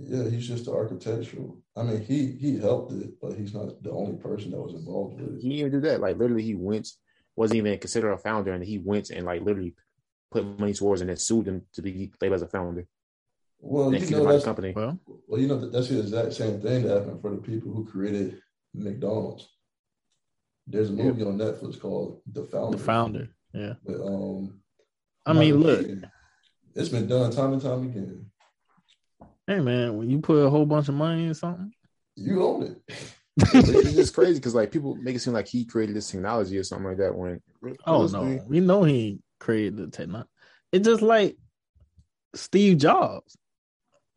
Yeah, he's just the architectural. I mean, he he helped it, but he's not the only person that was involved with He it. didn't even do that. Like literally, he went wasn't even considered a founder, and he went and like literally put money towards and then sued them to be labeled as a founder. Well, you know him out of that's company. Well, well, you know that's the exact same thing that happened for the people who created McDonald's. There's a Yeah. movie on Netflix called The Founder. the founder. Yeah, With, um, I mean, look, Keaton. it's been done time and time again. hey man, when you put a whole bunch of money in something, You own it. it's just crazy because like people make it seem like he created this technology or something like that. When oh realistically, no, we know he created the technology. It's just like Steve Jobs.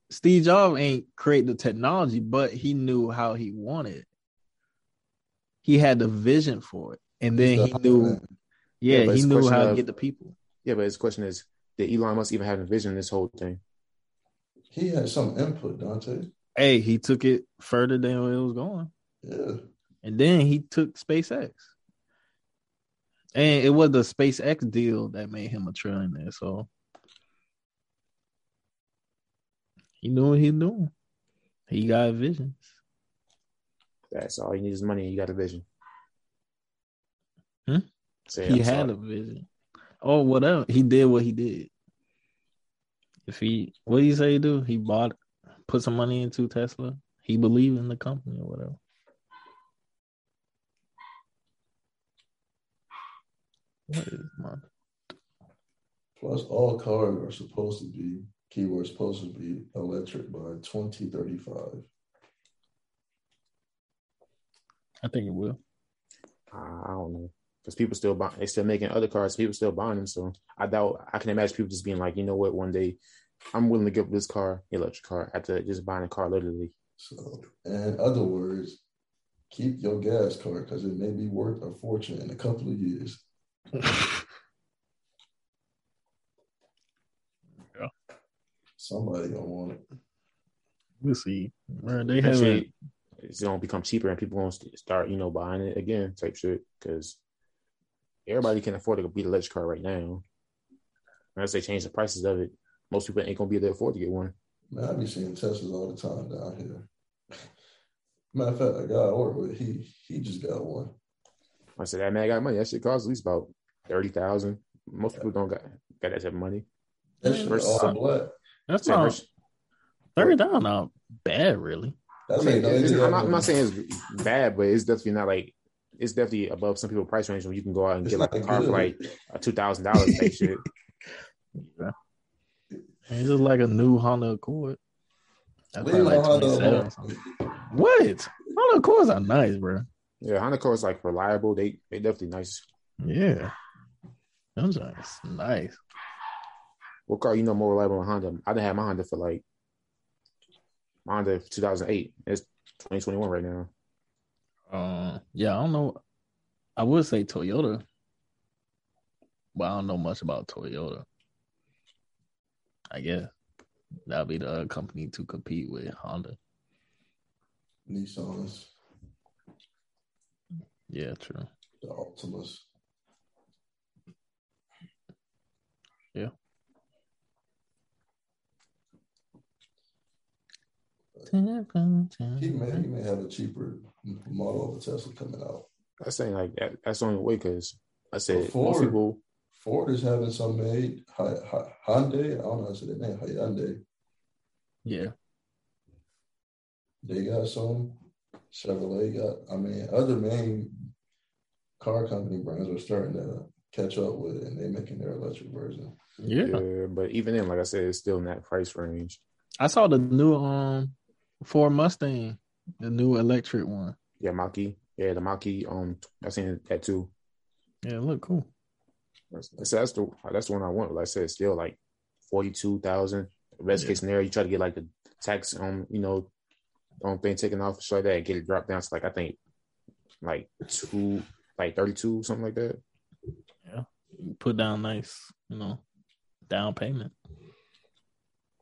Steve Jobs ain't create the technology, but he knew how he wanted. It. He had the vision for it, and then he knew, yeah, Yeah, he knew question how to get the people. yeah, but his question is, did Elon Musk even have a vision in this whole thing? He had some input, Dante. Hey, he took it further than it was going. Yeah. And then he took SpaceX. And it was the SpaceX deal that made him a trillionaire. So he knew what he was doing. He got visions. That's all you need is money. and You got a vision. Hmm? Say, he I'm had sorry. a vision. Oh, whatever. He did what he did. If he, what do you say he do? He bought, put some money into Tesla. He believed in the company or whatever. What is my Plus, all cars are supposed to be keyword supposed to be electric by 2035. I think it will. I don't know because people still buy. They still making other cars. People still buying them. So I doubt. I can imagine people just being like, you know what? One day, I'm willing to give up this car, electric car, after just buying a car literally. So, in other words, keep your gas car because it may be worth a fortune in a couple of years. yeah. Somebody gonna want it. We'll see. Man, they haven't. Eventually, it's gonna become cheaper, and people gonna start, you know, buying it again, type shit. Because everybody can afford to beat an electric car right now. Unless they change the prices of it, most people ain't gonna be able to afford to get one. Man, I be seeing Teslas all the time down here. Matter of fact, a guy I work with, he he just got one. I said that man got money. That shit costs at least about thirty thousand. Most people don't got got that type of money. That's shit Versus all some- black. That's Same not versus- thirty down. Not bad, really. That's I mean, ain't no it's- I'm, not, I'm not saying it's bad, but it's definitely not like it's definitely above some people's price range when you can go out and It's get like a not car for like a two thousand dollars type shit. Yeah. It's just like a new Honda Accord. That's Leave like Honda 27 or alone. something. What? Honda Accords are nice, bro. Yeah, Honda cars like reliable. They they definitely nice. Yeah. Those are nice. nice. What car you know more reliable than Honda? I didn't have my Honda for like my Honda 2008. It's 2021 right now. Uh, yeah, I don't know. I would say Toyota, but I don't know much about Toyota. I guess that'll be the other company to compete with Honda. Nissans, Yeah, true. the Altimas. He may he may have a cheaper model of a Tesla coming out. I'm saying like that, that's the only way because I said Before- most people. Ford is having some made. Hy- Hy- Hyundai, I don't know how to say their name. Hyundai. Yeah, They got some. Chevrolet got. I mean, other main car company brands are starting to catch up with it, and they're making their electric version. yeah. Yeah, but even then, like I said, it's still in that price range. I saw the new um Ford Mustang, the new electric one. Yeah, Mach-E. Yeah, the Mach-E. Um, I seen that too. Yeah, it look cool. That's, that's the that's the one I want. Like I said, still like forty two thousand. Best Yeah. case scenario, you try to get like the tax on you know on thing taken off so like that, get it dropped down to like I think like two, like thirty two, something like that. Yeah, put down nice, you know, down payment.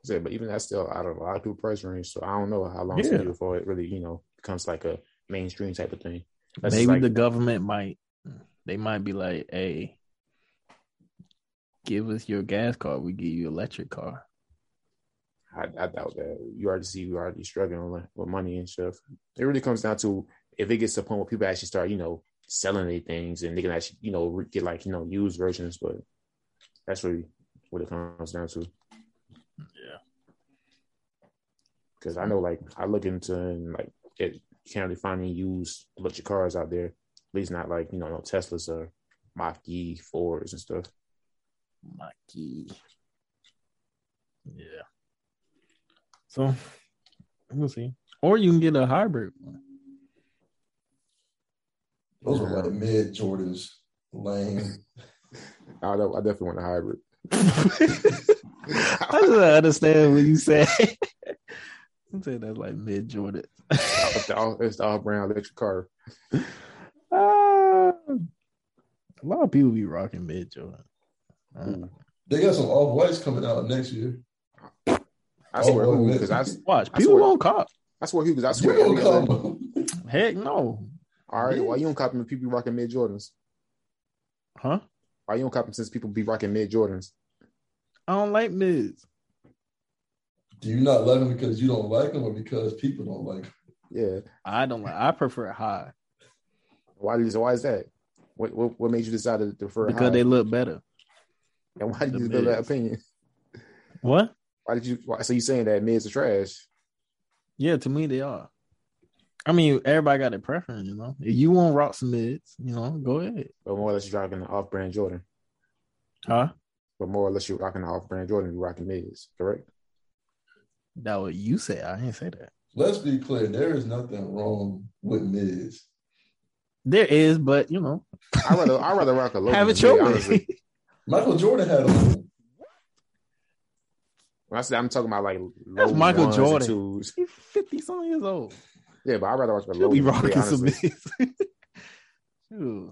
Yeah, but even that's still out of a lot of people's price range. So I don't know how long Yeah. gonna before it really, you know, becomes like a mainstream type of thing. That's Maybe like- the government might they might be like, hey, give us your gas car, we give you electric car. I, I doubt that. You already see we already struggling with, with money and stuff. It really comes down to if it gets to a point where people actually start, you know, selling their things and they can actually, you know, get like, you know, used versions. But that's really what it comes down to. Yeah. Because I know, like, I look into and like it, you can't really find any used electric cars out there. At least not like you know, no Teslas or Mach E Fords and stuff. Mikey. Yeah. So we'll see. Or you can get a hybrid one. Those are like mid Jordans, lame. I, don't- I definitely want a hybrid. I just don't understand what you say. I say that's like mid Jordan. It's the all, it's the all brown electric car. Ah, a lot of people be rocking mid Jordan. Uh, They got some off whites coming out next year. I swear, Oh, who? man. Because I, watch, I people swear- won't cop. I swear, who? Because I swear, gonna every other. Heck no. all right. Why you don't cop copy people rocking mid Jordans? Huh? Why you don't copy since people be rocking mid Jordans? I don't like mids. Do you not like them because you don't like them, or because people don't like them? Yeah. I don't like. I prefer high Why? Is why is that? What what, what made you decide to prefer because high? they look better. and why did the you feel that opinion? What? Why did you? Why, so you saying that mids are trash? Yeah, to me they are. I mean, everybody got their preference, you know. If you want rock some mids, you know, go ahead. But more or less, you're rocking the off-brand Jordan. Huh? But more or less, you're rocking the off-brand Jordan. You're rocking mids, correct? That what you say. I didn't say that. Let's be clear. There is nothing wrong with mids. There is, but you know, I rather I rather rock a low. have it a mid, your way. Michael Jordan had them. When I say I'm talking about like low That's Michael Jordan. twos. He's fifty something years old. Yeah, but I'd rather rock a low. be than a mid, rocking some honestly.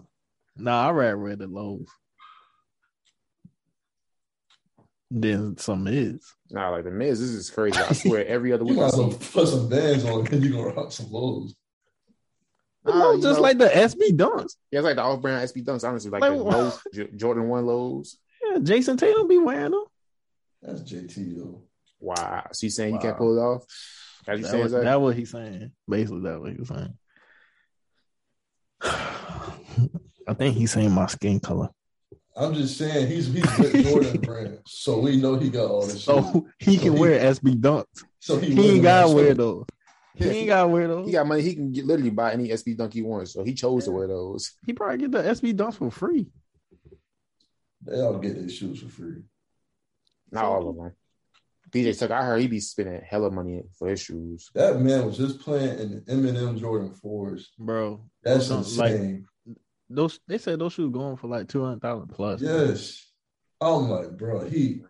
Nah, I rather wear the lows. Then some mids. Nah, like the Miz, this is crazy. I swear, every other week might I as well see. put some bands on and you're gonna rock some lows. The Nah, just know- like the SB dunks. Yeah, it's like the off-brand SB dunks. Honestly, like Like, the what? lows, J- Jordan One lows. Yeah, Jayson Tatum be wearing them. That's JT though. Wow. So you saying you can't pull it off? That's That saying was, Zach? that what he's saying. Basically, that what he was saying. I think he's saying my skin color. I'm just saying he's he's with Jordan brand, so we know he got all this shit. So he can he- wear SB dunks. So he, He ain't gotta wear those. He Yeah, ain't gotta wear those. He got money. He can get, literally buy any SB dunk he wants. So he chose to wear those. He probably get the SB dunks for free. They all get their shoes for free. Not all of them. PJ Tucker, I heard he be spending hella money for his shoes. That man was just playing in the Eminem Jordan fours. Bro, That's those don't- like insane. Those they said those shoes going for like two hundred thousand plus. yes. I'm like, bro, he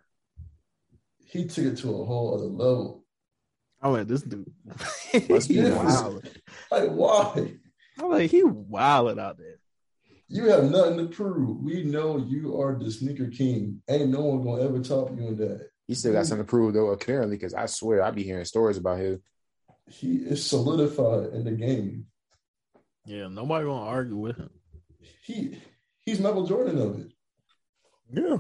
he took it to a whole other level. I'm like this dude. Must be Yes. wild. Like, why? I'm like he wilding out there. You have nothing to prove. We know you are the sneaker king. Ain't no one gonna ever top you in that. He still got something to prove though, apparently, because I swear I be hearing stories about him. He is solidified in the game. Yeah, nobody gonna argue with him. He he's Michael Jordan of it. Yeah.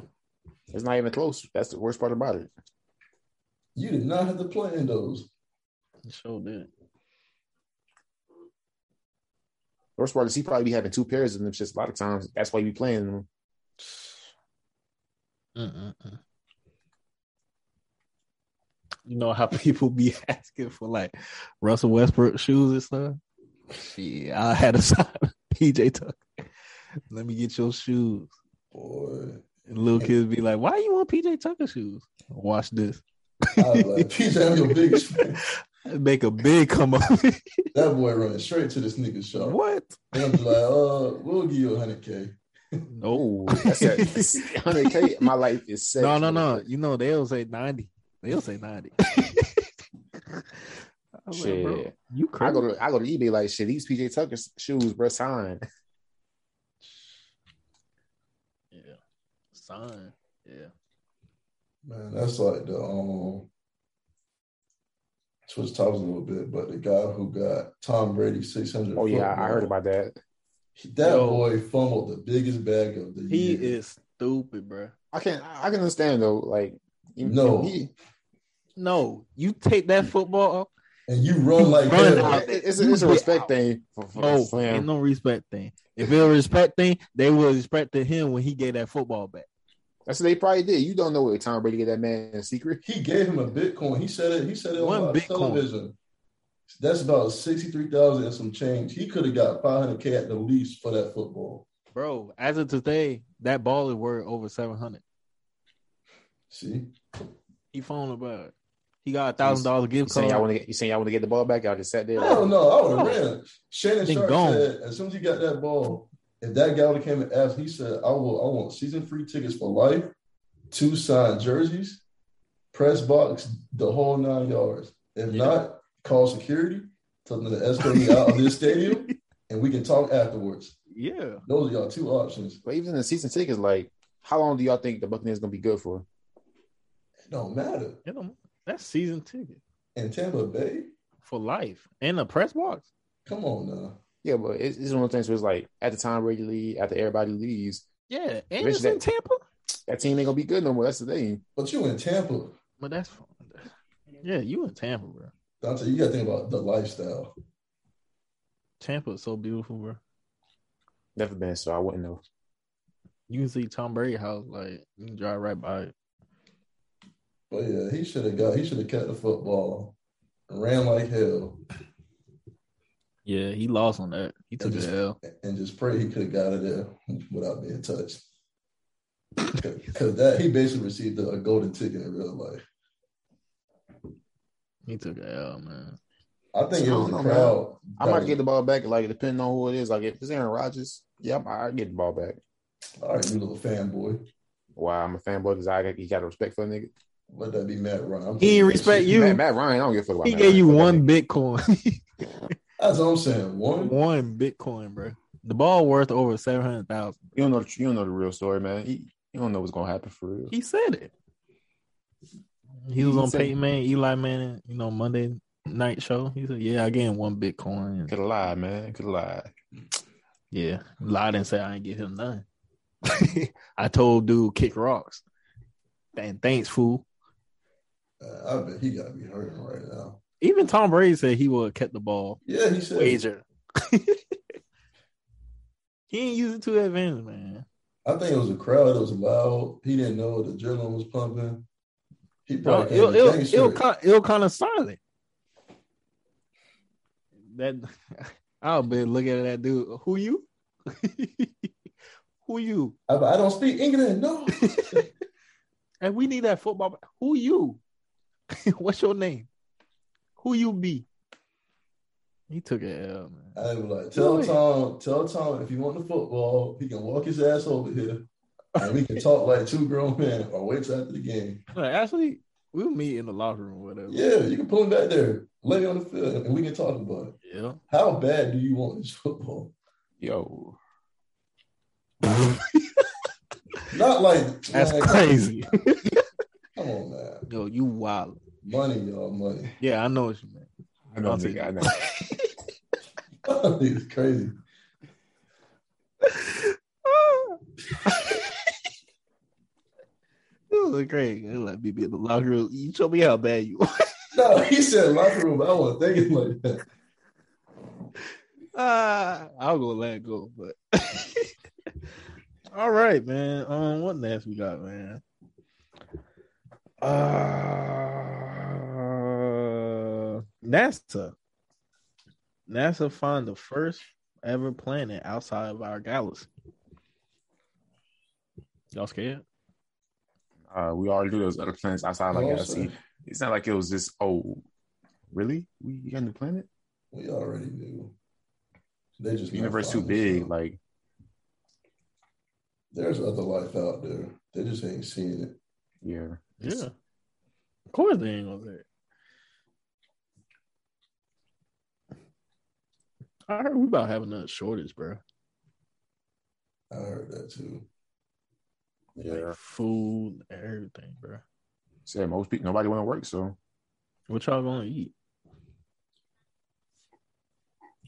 It's not even close. That's the worst part about it. You did not have to play in those. He sure did. Worst part is he probably be having two pairs of them. Just a lot of times. That's why you be playing them. Mm-mm-mm. You know how people be asking for like Russell Westbrook shoes and stuff? Yeah, I had a sign PJ Tucker. Let me get your shoes. Boy. And little kids be like, why you want PJ Tucker shoes? Watch this. I was like, PJ, I'm your biggest fan. Make a big come up. That boy running straight to the sneaker shop. what? And I'm like, uh, we'll give you hundred K. No, that's at 100K. My life is set. No, no, no. You know, they'll say 90. They'll say 90. I was Shit. like, bro, you I go to I go to eBay like shit. These PJ Tucker shoes, bro, sign. Sign. Yeah, Man, that's like the um switch topics a little bit, but the guy who got Tom Brady six hundred. Oh yeah, I, I heard about that. that. Yo. boy fumbled the biggest bag of the he year. He is stupid, bro. I can I can understand though. Like No. he, No, you take that football. and you run like Run hell. out. it's, a, it's a respect out. thing for, for, No, ain't no respect thing. If it was a respect thing, they would respect to him when he gave that football back. That's what they probably did. You don't know what Tom Brady get that man in secret. He gave him a Bitcoin. He said it. He said it on One live Bitcoin. television. That's about sixty three thousand and some change. He could have got five hundred k at the least for that football. Bro, as of today, that ball is worth over seven hundred. See, He phoned about it. He got a thousand dollar gift saying y'all card. want to get you saying y'all want to get the ball back? Y'all just sat there. I don't know. I would have No. Oh, ran. Shannon Been Sharpe gone. said as soon as he got that ball, if that guy would have came and asked, he said, "I will. I want season free tickets for life, two signed jerseys, press box, the whole nine yards. If Yeah. not, call security, tell them to escort me out of this stadium, and we can talk afterwards. Yeah. Those are y'all two options. But even the season tickets, like, how long do y'all think the Buccaneers gonna be good for? It don't matter You know, that's season ticket in Tampa Bay. for life. And a press box. Come on now. Yeah, but it's, it's one of those things where it's like at the time Brady leave, after everybody leaves, Yeah. And Rich it's in that- Tampa. that team ain't gonna be good no more. That's the thing. But you in Tampa, But that's fine. yeah, you in Tampa, bro. Dante. You got to think about the lifestyle. Tampa is so beautiful, bro. Never been, so I wouldn't know. You can see Tom Brady house, like you can drive right by it. But yeah, he should have got. He should have kept the football. Ran like hell. Yeah, he lost on that. He took And just, the L. and just pray he could have got it there without being touched. Because that he basically received a, a golden ticket in real life. He took the L, man. I think it I was don't the crowd. I might was- get the ball back, like depending on who it is. Like if it's Aaron Rodgers, yeah, I get the ball back. All right, you little fanboy. Wow, I'm a fanboy because I got, you got respect for a nigga. Let that be Matt Ryan. I'm He taking ain't respect. You- Matt, Matt Ryan, I don't give a fuck about. He Matt gave Ryan. you one. Bitcoin. That's what I'm saying. One. one Bitcoin, bro. The ball worth over seven hundred thousand. You don't know. The, you don't know the real story, man. You, you don't know what's gonna happen for real. He said it. He was He on said- Peyton Man, Eli Manning, you know, Monday night show. He said, "Yeah, I gave him one Bitcoin." Could have lied, man. Could have lied. Yeah, lied and said I ain't get him none. I told dude kick rocks. And thanks, fool. Uh, I bet he got to be hurting right now. Even Tom Brady said he would have kept the ball. Yeah, he said. Wager. he ain't use it to advantage, man. I think it was a crowd. It was loud. He didn't know the adrenaline was pumping. He No, probably it'll, it'll, it'll, kind, it'll kind of silent. That I'll be looking at that dude. Who you? Who you? I, I don't speak English. No. And we need that football. Who you? What's your name? Who you be? He took it L, man. I was like, tell Really? Tom, tell Tom if he want the football, he can walk his ass over here, and we can talk like two grown men, or wait till after the game. Like, actually, we'll meet in the locker room, or whatever. Yeah, you can pull him back there, lay on the field, and we can talk about it. Yeah. How bad do you want this football? Yo, Not like That's man, crazy. Come on, man. Yo, you wild. Money, y'all, money. Yeah, I know what you meant. I know, I'll nigga, I it. know. it's crazy. It was great. It let me be in the locker room. You told me how bad you are. No, he said locker room. but I wasn't thinking like that. Uh, I'll go let go. But all right, man. Um, what next we got, man? Uh, NASA. NASA found the first ever planet outside of our galaxy. Y'all scared? Uh, we already do those other planets outside like No, galaxy. sir. It's not like it was just oh, really? We got a new planet? We already knew. They just The universe too big. stuff. Like There's other life out there. They just ain't seeing it. yeah, Yeah. Of course they ain't gonna say it. I heard we about having a shortage, bro. I heard that too. Yeah. Like food, everything, bro. Said most people, nobody want to work, so What y'all gonna eat?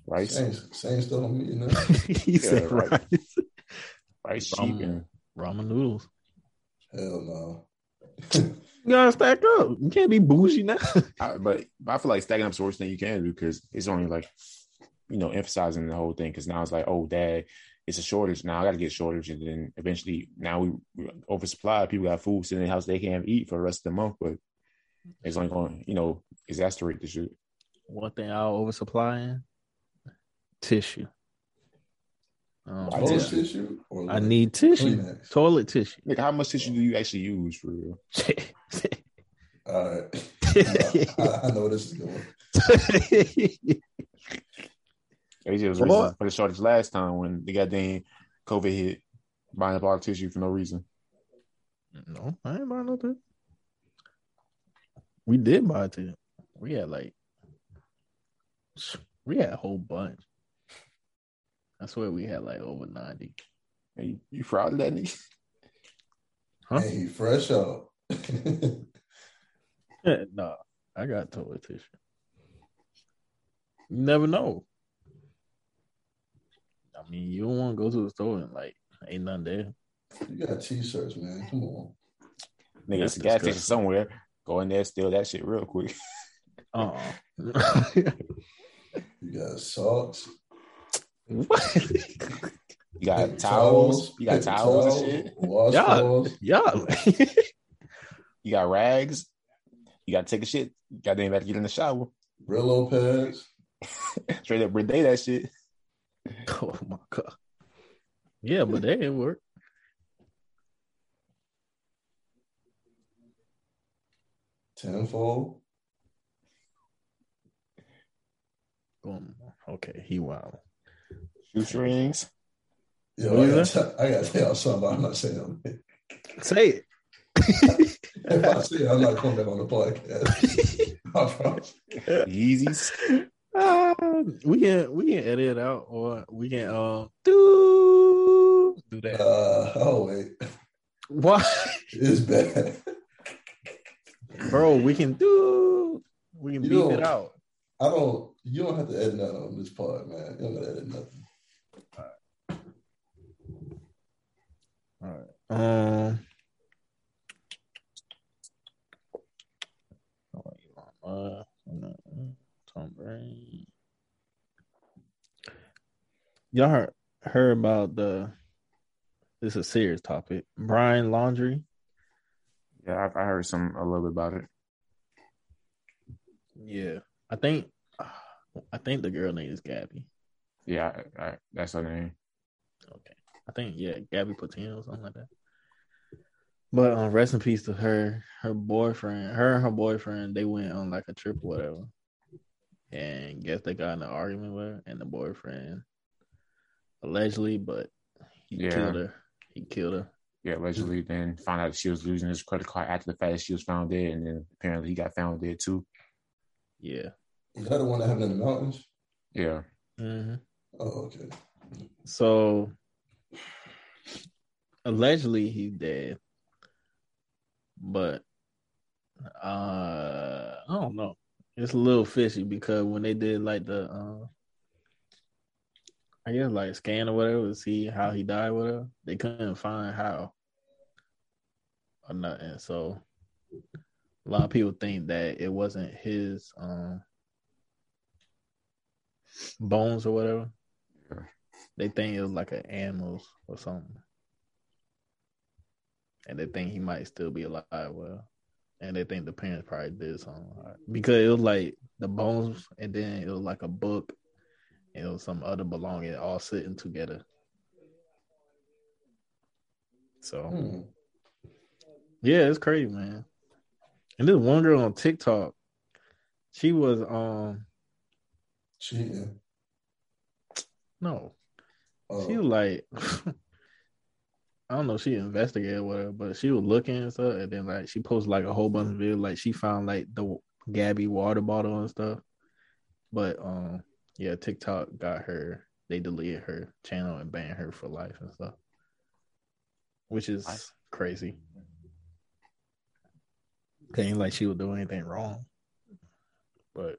rice, Same, same stuff I'm eating now. he said right. rice. rice cheap, Ramen. and Ramen noodles. Hell no. You gotta stack up. You can't be bougie now. I, but I feel like stacking up's the worst thing you can do because it's only like, you know, emphasizing the whole thing. Because now it's like, oh, dad, it's a shortage. Now I got to get shortage, and then eventually, now we, we oversupply. People got food sitting in the house they can't eat for the rest of the month, but it's only going, you know, exacerbate the shit. One thing I'll oversupply in tissue. Um, I Toilet just- tissue or I need tissue. Kleenex? Toilet tissue. Like, how much tissue do you actually use for real? All right. I, I know this is going. AJ was What? reason for the shortage last time when the goddamn COVID hit, buying up all the tissue for no reason. no, I ain't buying no tissue. We did buy tissue. We had like, we had a whole bunch. I swear we had like over 90. Hey, you, you proud of that nigga? Huh? Hey, he fresh out. no, I got toilet tissue. You never know. I mean, you don't want to go to the store and like ain't nothing there. you got t-shirts, man. Come on. Nigga, That's it's a gas station somewhere. Go in there, steal that shit real quick. Uh You got socks. what? You got paper towels. You got paper towels and shit. Washcloths. Y'all, You got rags. You got to take a shit. Goddamn, have to get in the shower. Brillo pads. Straight up day that shit. oh my god. Yeah, but that didn't work. Tenfold. Um, okay, he wild. Shoestrings. Yo, What I gotta, that? tell, I gotta tell y'all something, but I'm not saying it. Say it. If I say it, I'm not coming back on the podcast. I promise. Yeezys. Uh, we can we can edit it out or we can um do do that. Uh, oh wait, Why, it's bad. bro? We can do. We can You beat know- it out. I don't. You don't have to edit nothing on this part, man. You don't gotta edit nothing. All right. Um. Uh, Tom Brady. Y'all heard, heard about the? This is a serious topic. Brian Laundrie. Yeah, I, I heard some a little bit about it. Yeah, I think. I think the girl name is Gabby. Yeah, I, I, that's her name. Okay. I think yeah, Gabby Petito or something like that. But um, rest in peace to her. Her boyfriend, her and her boyfriend, they went on like a trip or whatever. And guess they got in an argument with her and the boyfriend allegedly, but he Yeah. killed her. He killed her. Yeah, allegedly. Then found out she was losing his credit card after the fact that she was found dead, and then apparently he got found dead too. Yeah. Is that the one that happened in the mountains? Yeah, hmm Oh, okay. So allegedly he's dead. But uh I don't know. It's a little fishy because when they did like the uh I guess like scan or whatever to see how he died, whatever, they couldn't find how or nothing. So a lot of people think that it wasn't his um bones or whatever. They think it was like an animal's or something. And they think he might still be alive. Well, and they think the parents probably did something because it was like the bones, and then it was like a book, and know, some other belonging all sitting together. So Hmm. yeah, it's crazy, man. And this one girl on TikTok, she was um Cheating. no, Oh, she was like I don't know, she investigated whatever, but she was looking and stuff, and then like she posted like a whole bunch of videos, like she found like the Gabby water bottle and stuff. But um Yeah, TikTok got her. They deleted her channel and banned her for life and stuff, which is Nice. crazy. Ain't like she would do anything wrong, but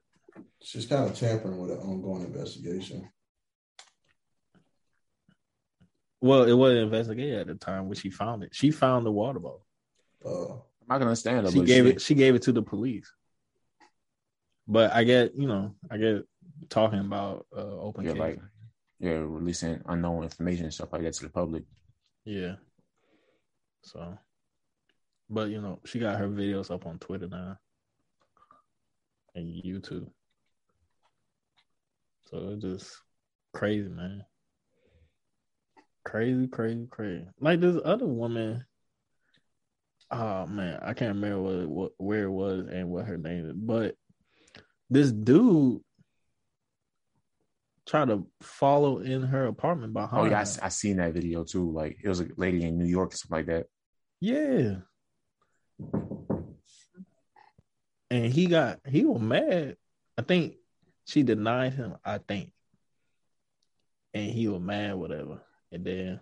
She's kind of tampering with an ongoing investigation. well, it wasn't investigated at the time when she found it. She found the water bottle. Uh, I'm not gonna understand it. She gave shit. it. She gave it to the police. But I get, you know, I get talking about uh, open Yeah, like yeah, releasing unknown information and stuff like that to the public. Yeah. So, but you know, she got her videos up on Twitter now and YouTube. So it's just crazy, man. Crazy, crazy, crazy. Like this other woman. Oh man, I can't remember what, what where it was and what her name is, but this dude tried to follow in her apartment behind. Oh yeah, I, I seen that video too. Like it was a lady in New York, and something like that. Yeah. And he got he was mad. I think she denied him, I think. And he was mad, whatever. And then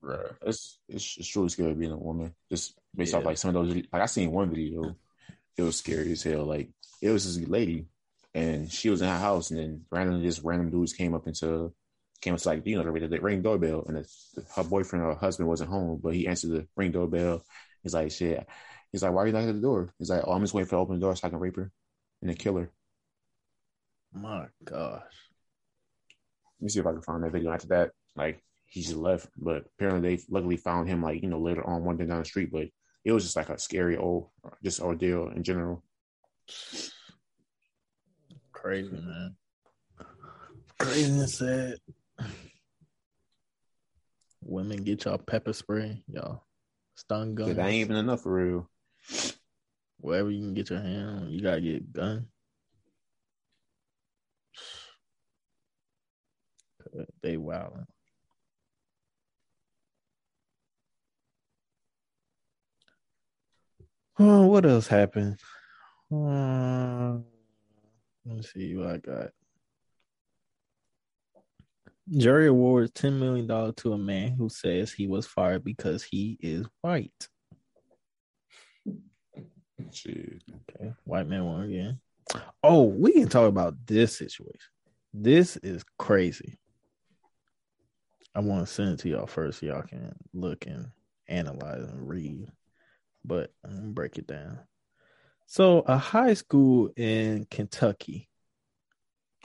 Right. It's it's, it's truly scary being a woman. Just based off like some of those. Like I seen one video, it was scary as hell. Like it was this lady, and she was in her house, and then randomly just random dudes came up into came up to like you know the, the ring doorbell, and the, her boyfriend or husband wasn't home, but he answered the ring doorbell. He's like, shit. He's like, why are you knocking at the door? He's like, oh, I'm just waiting for her to open door so I can rape her and then kill her. my gosh. Let me see if I can find that video. After that, like he just left, but apparently they luckily found him like you know later on one day down the street. But it was just like a scary old just ordeal in general. Crazy, man. Crazy and sad. Women get y'all pepper spray, y'all stun But guns. that ain't even enough for real. Wherever you can get your hand on, you gotta get a gun. They wilding. Oh, what else happened? Uh, let me see what I got. Jury awards $10 million to a man who says he was fired because he is white. Okay, white man won again. Oh, we can talk about this situation. This is crazy. I want to send it to y'all first so y'all can look and analyze and read. But I'm gonna break it down. So, a high school in Kentucky,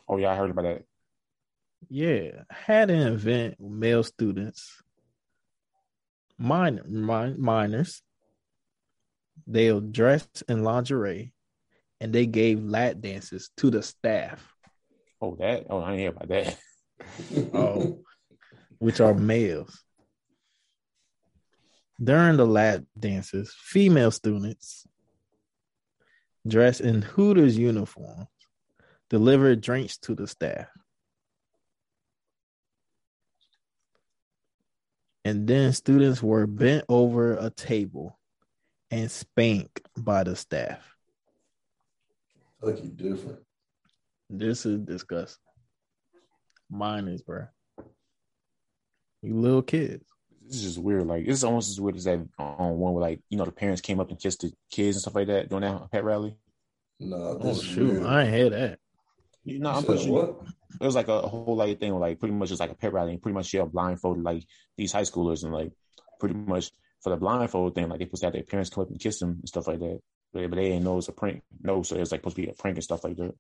Oh yeah, I heard about that. yeah, had an event with male students, minor, min- minors. They'll dress in lingerie, and they gave lap dances to the staff. Oh that. Oh, I didn't hear about that. Oh, which are males. During the lap dances, female students dressed in Hooters uniforms delivered drinks to the staff. And then students were bent over a table and spanked by the staff. Kentucky different. This is disgusting. Mine is, bro. You little kids. This is just weird. Like this is almost as weird as that on one where like you know the parents came up and kissed the kids and stuff like that during that pet rally. No, Oh this is shoot, weird. I ain't hear that. You know, I'm said pretty sure what? it was like a, whole like thing where like pretty much it's like a pet rally and pretty much you're blindfolded like these high schoolers and like pretty much for the blindfold thing like they supposed to have their parents come up and kiss them and stuff like that. But, but they didn't know it was a prank. No, so it was like supposed to be a prank and stuff like that.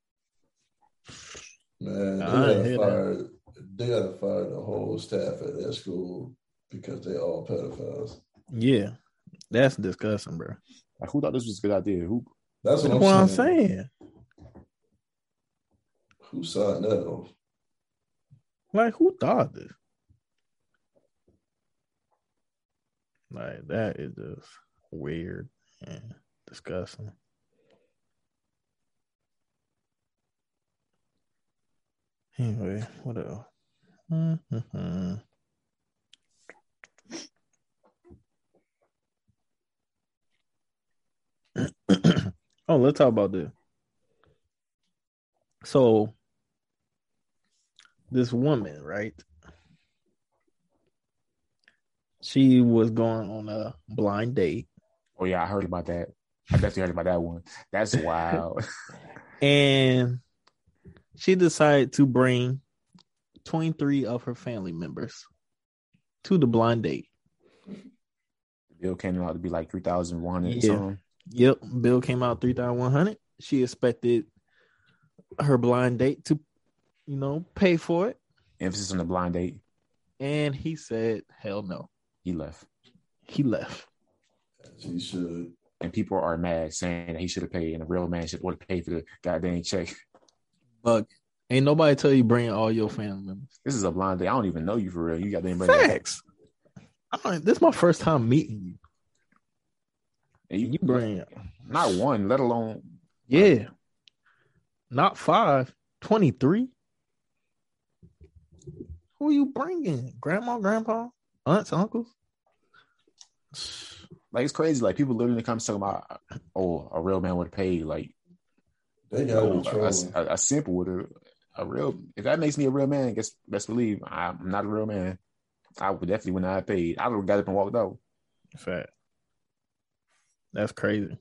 Man, they gotta fire. They gotta fire the whole staff at that school because they're all pedophiles. Yeah, that's disgusting, bro. Like who thought this was a good idea? Who That's what, That's I'm, what I'm saying. saying. Who signed that off? Like, who thought this? Like, that is just weird and disgusting. Anyway, what else? Mhm. Oh, let's talk about this. So this woman, right? She was going on a blind date Oh yeah, I heard about that. I definitely heard about that one. That's wild. and she decided to bring 23 of her family members to the blind date. the bill came out to be like three thousand one and Yeah. Something. Yep, bill came out 3100. She expected her blind date to you know, pay for it Emphasis on the blind date. and he said hell no. He left, He left. As he should. and people are mad saying that he should have paid, and a real man should would have paid for the goddamn check. But ain't nobody tell you bring all your family members. This is a blind date. I don't even know you for real. You got them bring that- Facts. I don't- this is my first time meeting you. And you, You bring not one, let alone yeah. Not five, 23. Who are you bringing? Grandma, grandpa, aunts, uncles? like it's crazy. Like people literally come talking about, oh, a real man would pay. Like They got oh, him a, a, a simple would have. A real, if that makes me a real man, guess best believe I'm not a real man. I would definitely would not have paid. I would have got up and walked out. Fact. That's crazy.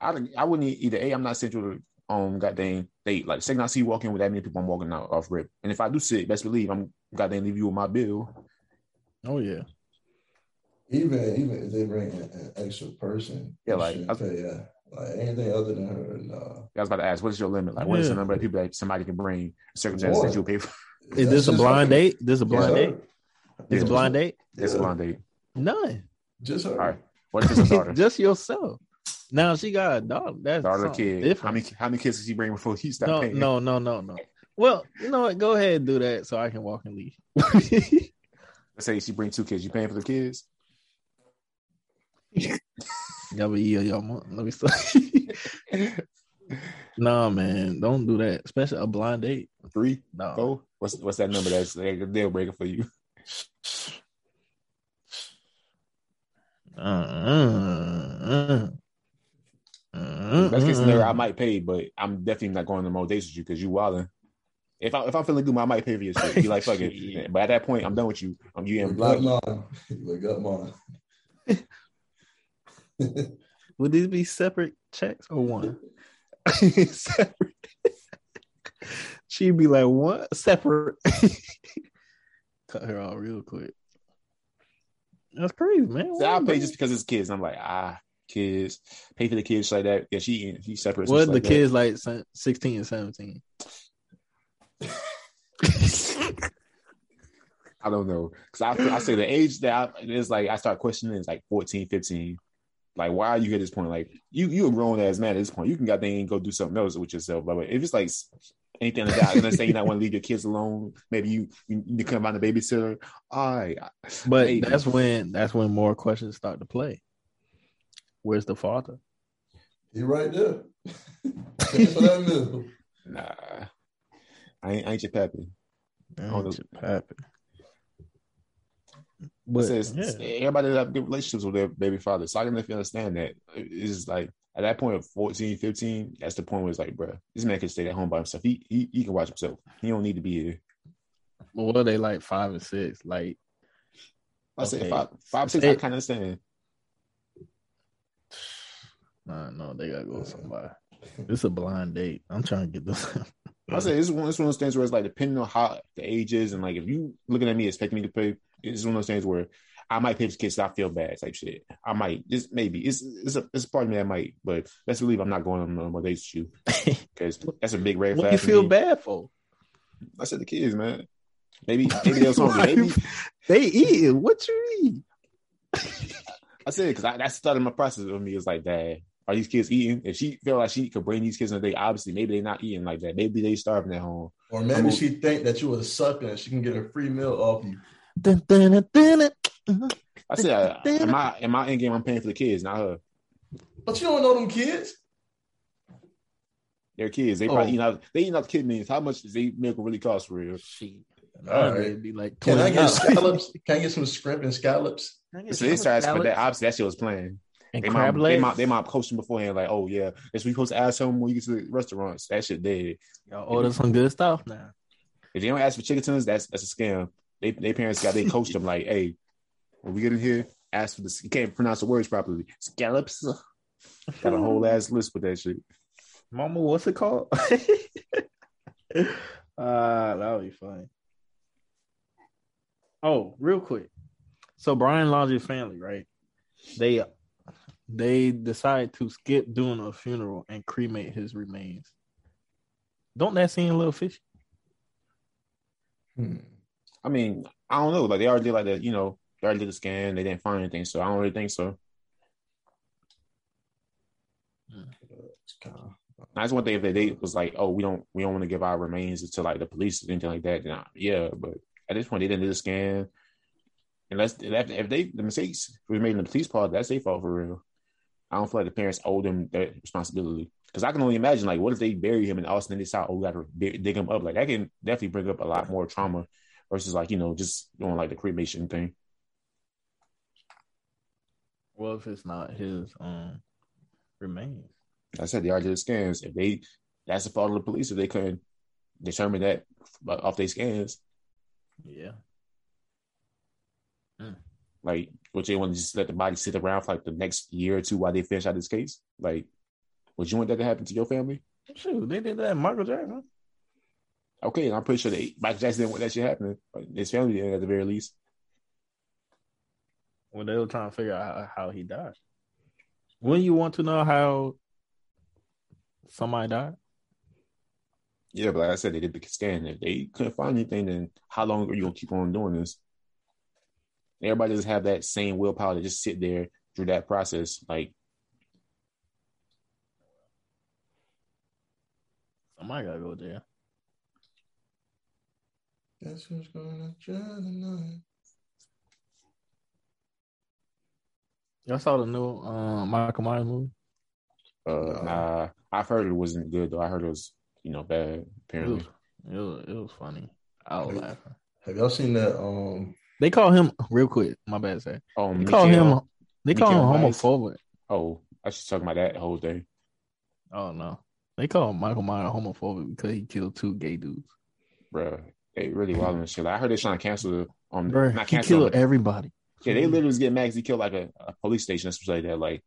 I I wouldn't either. A, I'm not central to um goddamn date. Like second I see you walking with that many people, I'm walking out off rip. And if I do sit, best believe I'm goddamn leave you with my bill. Oh yeah. Even even if they bring an, an extra person, Yeah, like, I- pay, yeah, like anything other than her. No. I was about to ask, what is your limit? Like, what is the number of people that somebody can bring circumstances that you'll pay for? Is this a blind just her. date? This a blind Just date? her. It's a blind date? It's a blind date. None. Just her. All right. What if it's a daughter? Just yourself. Now she got a dog. That's daughter, something kid. different. How many how many kids does she bring before he start no, paying? no, no, no, no. Well, you know what? Go ahead and do that so I can walk and leave. Let's say she bring two kids. You paying for the kids? Y'all be yeah, y'all let me stop. nah, man, don't do that. Especially a blind date. Three, No. four. What's what's that number that's like a deal breaker for you? Uh, uh, uh, uh, Best case scenario. I might pay, but I'm definitely not going to more dates with you because you wilding. If I if I'm feeling good, I might pay for your shit. Be like fuck it. But at that point, I'm done with you. I'm you Look in up blood. mine. Look up mine. Would these be separate checks or one? separate. She'd be like, "What? Separate." Cut her off real quick. That's crazy, man. So I'll pay just because it's kids. I'm like, ah, kids. Pay for the kids like that. Yeah, she she separate. What What the like kids like se- sixteen and seventeen? I don't know. Because I, I say the age that I, it's like I start questioning is like 14, 15. Like, why are you at this point? Like, you you a grown ass man at this point. You can goddamn go do something else with yourself. But if it's like anything like that, let's say you not want to leave your kids alone. Maybe you you, you come find a babysitter. All right, But Maybe. that's when that's when more questions start to play. Where's the father? He right there. Pay for that meal. nah, I ain't, I ain't your pappy. I ain't your pappy. But But says yeah. everybody that have good relationships with their baby father. So I can definitely understand that. It's like at that point of 14, 15, that's the point where it's like, bro, this man can stay at home by himself. He he, he can watch himself. He don't need to be here. Well, what are they like five and six? Like I say Okay. five, five, six. Say- I kind of understand. nah, no, they gotta go somewhere. It's a blind date. I'm trying to get this. I say it's one, it's one of those things where it's like depending on how the age is, and like if you looking at me expecting me to pay, it's one of those things where I might pay for kids. I feel bad type shit. I might just maybe it's it's a it's a part of me that might, but let's believe I'm not going on no more dates with you because that's a big red flag. what flag. you feel me. bad for? I said the kids, man. Maybe maybe they was hungry. Maybe They eating. What you eat? I said because that started my process with me. It's like, dad, are these kids eating? If she feel like she could bring these kids in the day, obviously maybe they're not eating like that. Maybe they starving at home. Or maybe she think that you a sucker and she can get a free meal off you. Dun, dun, dun, dun, dun. I said, uh, am I am I in game? I'm paying for the kids, not her. But you don't know them kids. They're kids. They probably Oh. eat out. They eat out kid meals. How much does they milk really cost for real? Shit. All right. It'd be like Can I get $20. scallops? Can I get some shrimp and scallops? I get So they some started, but that obviously that shit was playing. And They crab might, they legs. might, they might coach him beforehand, like, oh yeah, that's what you supposed to ask him when you get to the restaurants. That shit dead. Y'all order some good stuff now. If they don't ask for chicken tenders, that's that's a scam. They they parents got they coached them like, hey, when we get in here, ask for this. You can't pronounce the words properly. Scallops. Got a whole ass list with that shit. Mama, what's it called? uh, that would be funny. Oh, real quick. So Brian Laundrie's family, right? They they decide to skip doing a funeral and cremate his remains. Don't that seem a little fishy? Hmm. I mean, I don't know. Like they already did like that, you know, already did the scan. They didn't find anything, so I don't really think so. Of That's one thing if they, they was like, oh, we don't we don't want to give our remains to like the police or anything like that. I- yeah, but at this point they didn't do the scan. Unless if they the mistakes was made in the police part, that's their fault for real. I don't feel like the parents owe them that responsibility because I can only imagine like what if they bury him and all of a sudden they decide oh we got to dig him up like that can definitely bring up a lot more trauma versus like you know just doing like the cremation thing. Well, if it's not his um remains. I said they already did the scans. If they that's the fault of the police if they couldn't determine that off their scans. Yeah. Like, would you want to just let the body sit around for like the next year or two while they finish out this case? Like, would you want that to happen to your family? Shoot, they did that. Michael Jackson. Okay, and I'm pretty sure that Michael Jackson didn't want that shit happening. His family did at the very least. When they were trying to figure out how, how he died. Wouldn't you want to know how somebody died? Yeah, but like I said, they did the scan. If they couldn't find anything, then how long are you gonna keep on doing this? Everybody doesn't have that same willpower to just sit there through that process. Like, Somebody gotta go there. Guess who's gonna try tonight? Y'all saw the new uh, Michael Myers movie? uh, nah, I've heard it wasn't good though. I heard it was, you know, bad. It Apparently, was, it was, it was funny. I was Really? laughing. Have y'all seen that? Um, They call him real quick. My bad, say oh, they call him. They call Michael him Myers? homophobic. Oh, I should talk about that whole day. Oh no, they call Michael Myers homophobic because he killed two gay dudes. Bruh, they really wild and shit. Like, I heard they're trying to cancel the um Bro, not he killed the- everybody. Yeah, they literally was getting mad 'cause he killed like a, a police station or something like that. Like,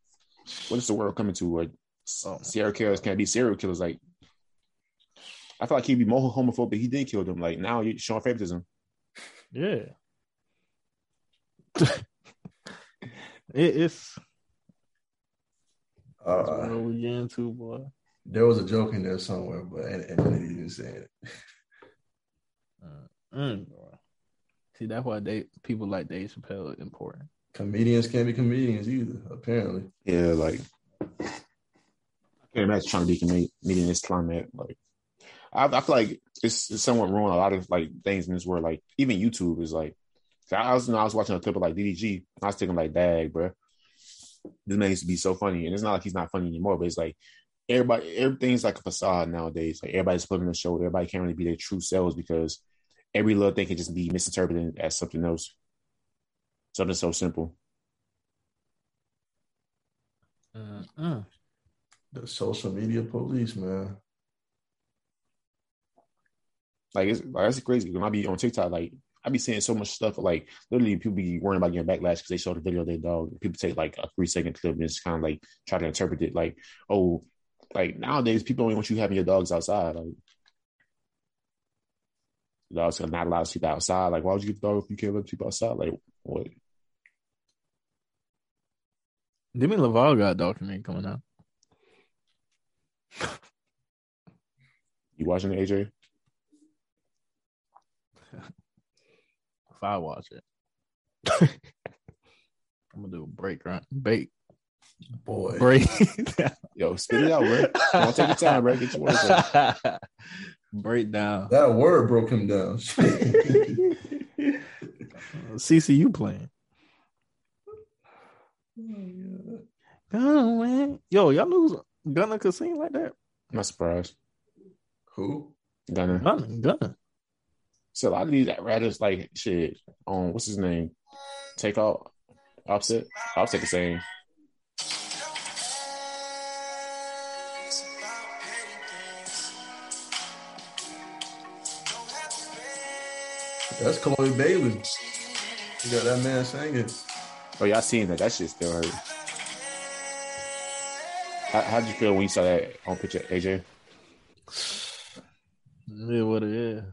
what is the world coming to? Where Oh. serial killers can't be serial killers? Like, I feel like he'd be more homophobic. He did kill them. Like now you're showing favoritism. Yeah. it, it's that's uh, what we get into, boy. there was a joke in there somewhere, but and, and they didn't say it. Uh, mm, boy. See, that's why they people like Dave Chappelle is important. Comedians can't be comedians either. Apparently, Yeah, like I can't imagine trying to be comedian in this climate. Like, I, I feel like it's, it's somewhat ruined a lot of like things in this world. Like, even YouTube is like. I was, you know, I was watching a clip of like DDG. And I was thinking like, "Dag, bro, this man used to be so funny." And it's not like he's not funny anymore, but it's like everybody, everything's like a facade nowadays. Like everybody's putting on a show. Everybody can't really be their true selves because every little thing can just be misinterpreted as something else. Something so simple. Mm-mm. the social media police, man. Like it's like that's crazy. When I be on TikTok, like I be seeing so much stuff. Like literally, people be worrying about getting backlash because they show the video of their dog. People take like a three second clip and just kind of like try to interpret it. Like, oh, like nowadays people don't want you having your dogs outside. Like, dogs are not allowed to sleep outside. Like, why would you get the dog if you can't let people outside? Like, what? Demi Lovato got a documentary coming out. You watching it, AJ? If I watch it, I'm gonna do a break run, bake, Boy, break, Yo, spit it out, bro. Come on, take your time, bro. Get your words out. break down. that word broke him down. CCU playing. Oh, Gunna, man. Yo, y'all lose Gunna could sing like that. I'm not surprised. Who? Gunna. Gunna, Gunna. So a lot of these rappers, like shit, on what's his name? Take out Offset. Offset the same. That's Chloe Bailey. You got that man singing. Oh, y'all seen that? That shit still hurt. How, how'd you feel when you saw that on picture, AJ? Yeah, what it is.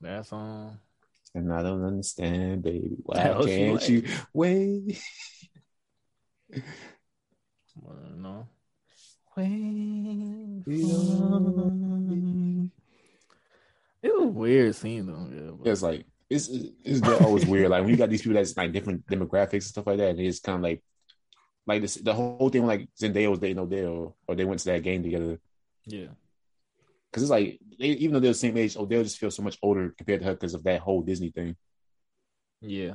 That's um. And I don't understand, baby. Why Hell, can't like- you wait? well, No. Wait We for- It was weird seeing them. Yeah, but It's like it's it's always weird. Like when you got these people that's like different demographics and stuff like that, and it's kind of like like this the whole thing like Zendaya was dating Odell, or they went to that game together. yeah, Because it's like they, even though they're the same age, Odell just feels so much older compared to her because of that whole Disney thing. yeah.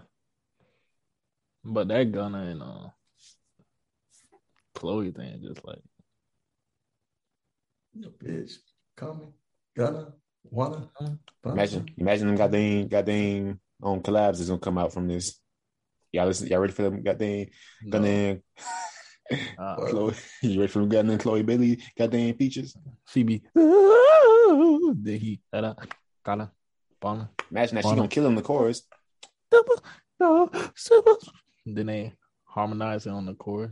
But that Gunna and uh, Chloe thing, just like You bitch. Coming. Gonna. Wanna. Imagine, imagine them goddamn goddamn um collabs is gonna come out from this. Y'all listen, y'all ready for them goddamn no, goddamn uh, Chloe? You ready for them goddamn Chloe Bailey goddamn features? she be. Then he got Kala, Bana, Imagine that she gonna kill him in the chorus. Then they harmonize it on the chorus.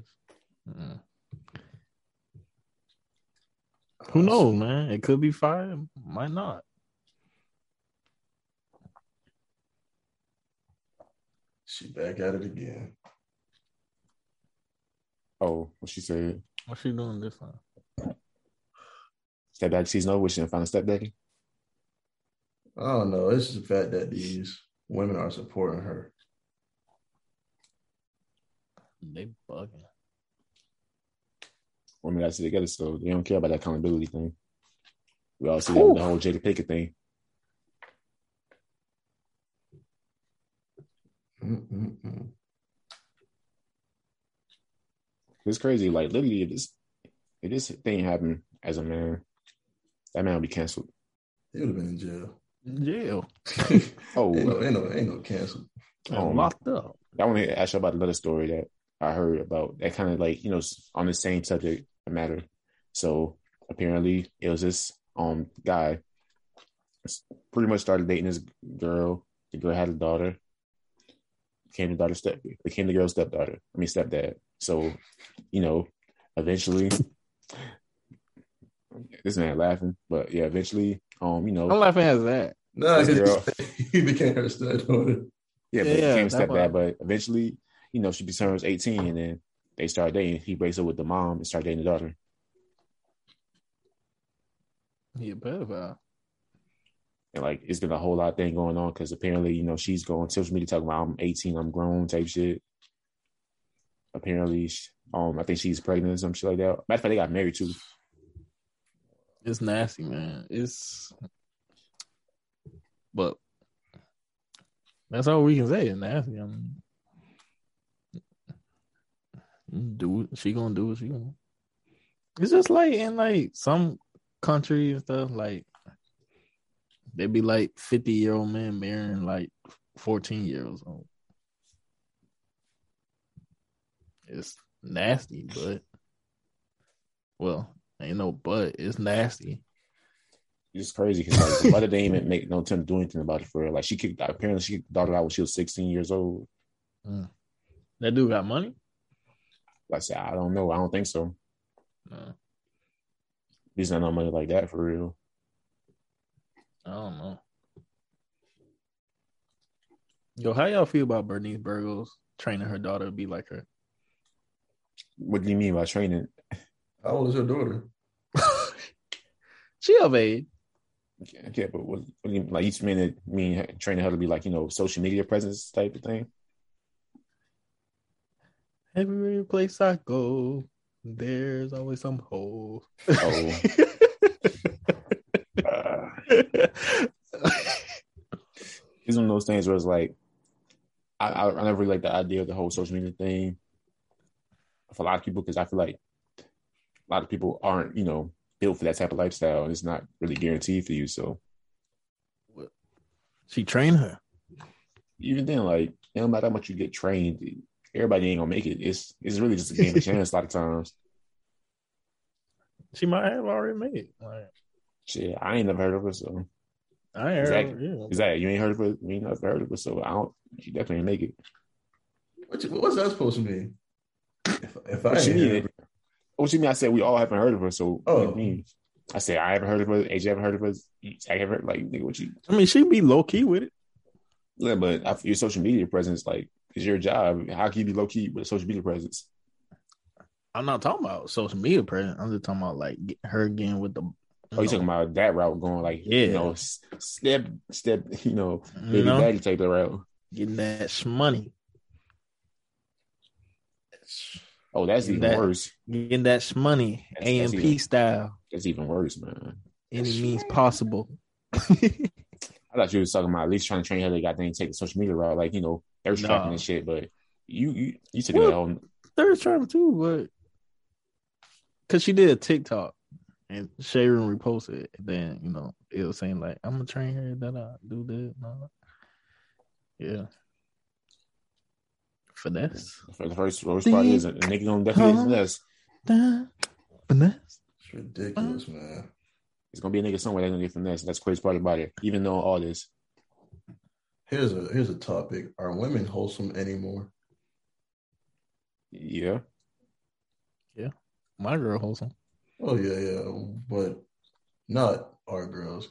Mm. Who knows, man? It could be fire, might not. She back at it again. Oh, what she said. What's she doing this time? Step back season over, she didn't find a stepdaddy. I don't know. It's just the fact that these women are supporting her. They bugging. Women got to together, so they don't care about that accountability thing. We all see that the whole Jada Pinkett thing. Mm-mm-mm. It's crazy. Like literally, if this if this thing happened as a man, that man would be canceled. He would have been in jail. Jail. Oh, ain't no, ain't no, ain't no cancel. Oh, locked up. I want to ask you about another story that I heard about that kind of like, you know, on the same subject matter. So apparently it was this um guy pretty much started dating this girl. The girl had a daughter. Became the daughter's step became the girl's stepdaughter. I mean stepdad. So, you know, eventually this man laughing, but yeah, eventually, um, you know, I'm laughing at that. No, girl. he became her stepdaughter. Yeah, but Yeah, he became stepdad. But eventually, you know, she becomes 18 and then they start dating. He breaks up with the mom and start dating the daughter. Yeah, a pedophile. And like, it's been a whole lot of thing going on because apparently, you know, she's going social media talking about I'm 18, I'm grown type shit. Apparently, um, I think she's pregnant or some shit like that. Matter of fact, they got married too. It's nasty, man. It's but that's all we can say. It's nasty. I mean, do. She gonna do what she gonna. It's just like in like some countries and stuff. Like they be like fifty year old men marrying like fourteen year olds. It's nasty, but well, ain't no but. It's nasty. It's crazy because like, the mother didn't even make no attempt to do anything about it for her. Like, she kicked, apparently, she kicked the daughter out when she was 16 years old. Mm. That dude got money. Like I said, I don't know. I don't think so. No, He's not no money like that for real. I don't know. Yo, how y'all feel about Bernice Burgos training her daughter to be like her? What do you mean by training? How old is her daughter? she of age. Yeah, but what, what do you like? each just mean it, mean training her to be like you know social media presence type of thing? Every place I go, there's always some hole. Oh, uh, it's one of those things where it's like I, I, I never really like the idea of the whole social media thing for a lot of people because I feel like a lot of people aren't you know built for that type of lifestyle and it's not really guaranteed for you. So she trained her. even then, like no matter how much you get trained, everybody ain't gonna make it. It's it's really just a game of chance a lot of times. She might have already made it. Like, Shit, I ain't never heard of her, so I heard. Exactly. Yeah. Is that you ain't heard of it? You ain't never heard of her, so I don't. She definitely ain't make it. What you- what's that supposed to mean? If, if I What you ain't mean? heard it, oh, What you mean? I said we all haven't heard of her. So what do Oh. you mean? I said I haven't heard of her. AJ haven't heard of her. I haven't heard like nigga. What you? I mean, she be low key with it. Yeah, but I- your social media presence, like, is your job. How can you be low key with a social media presence? I'm not talking about social media presence. I'm just talking about like her getting with the. Oh, you talking about that route going like, Yeah. you know, step, step, you know, you baby know, daddy type of route. getting that money, Oh, that's That- even worse. getting that money, A and P style, That's even worse, man. any means possible. I thought you was talking about at least trying to train her to goddamn take the social media route, like you know, thirst trapping Nah. and shit. But you, you, you took Well- it all. Third travel too, but because she did a TikTok and Sharon reposted it, then you know it was saying like I'm gonna train her that I do this. and all that. Yeah, finesse, For the first, first part is a nigga gonna definitely Huh? finesse. Finesse. it's ridiculous, man. It's gonna be a nigga somewhere that's gonna get finesse. That's the crazy part about it. Even though all this, Here's a here's a topic: Are women wholesome anymore? yeah, Yeah. My girl wholesome. Oh yeah, yeah, but not our girls.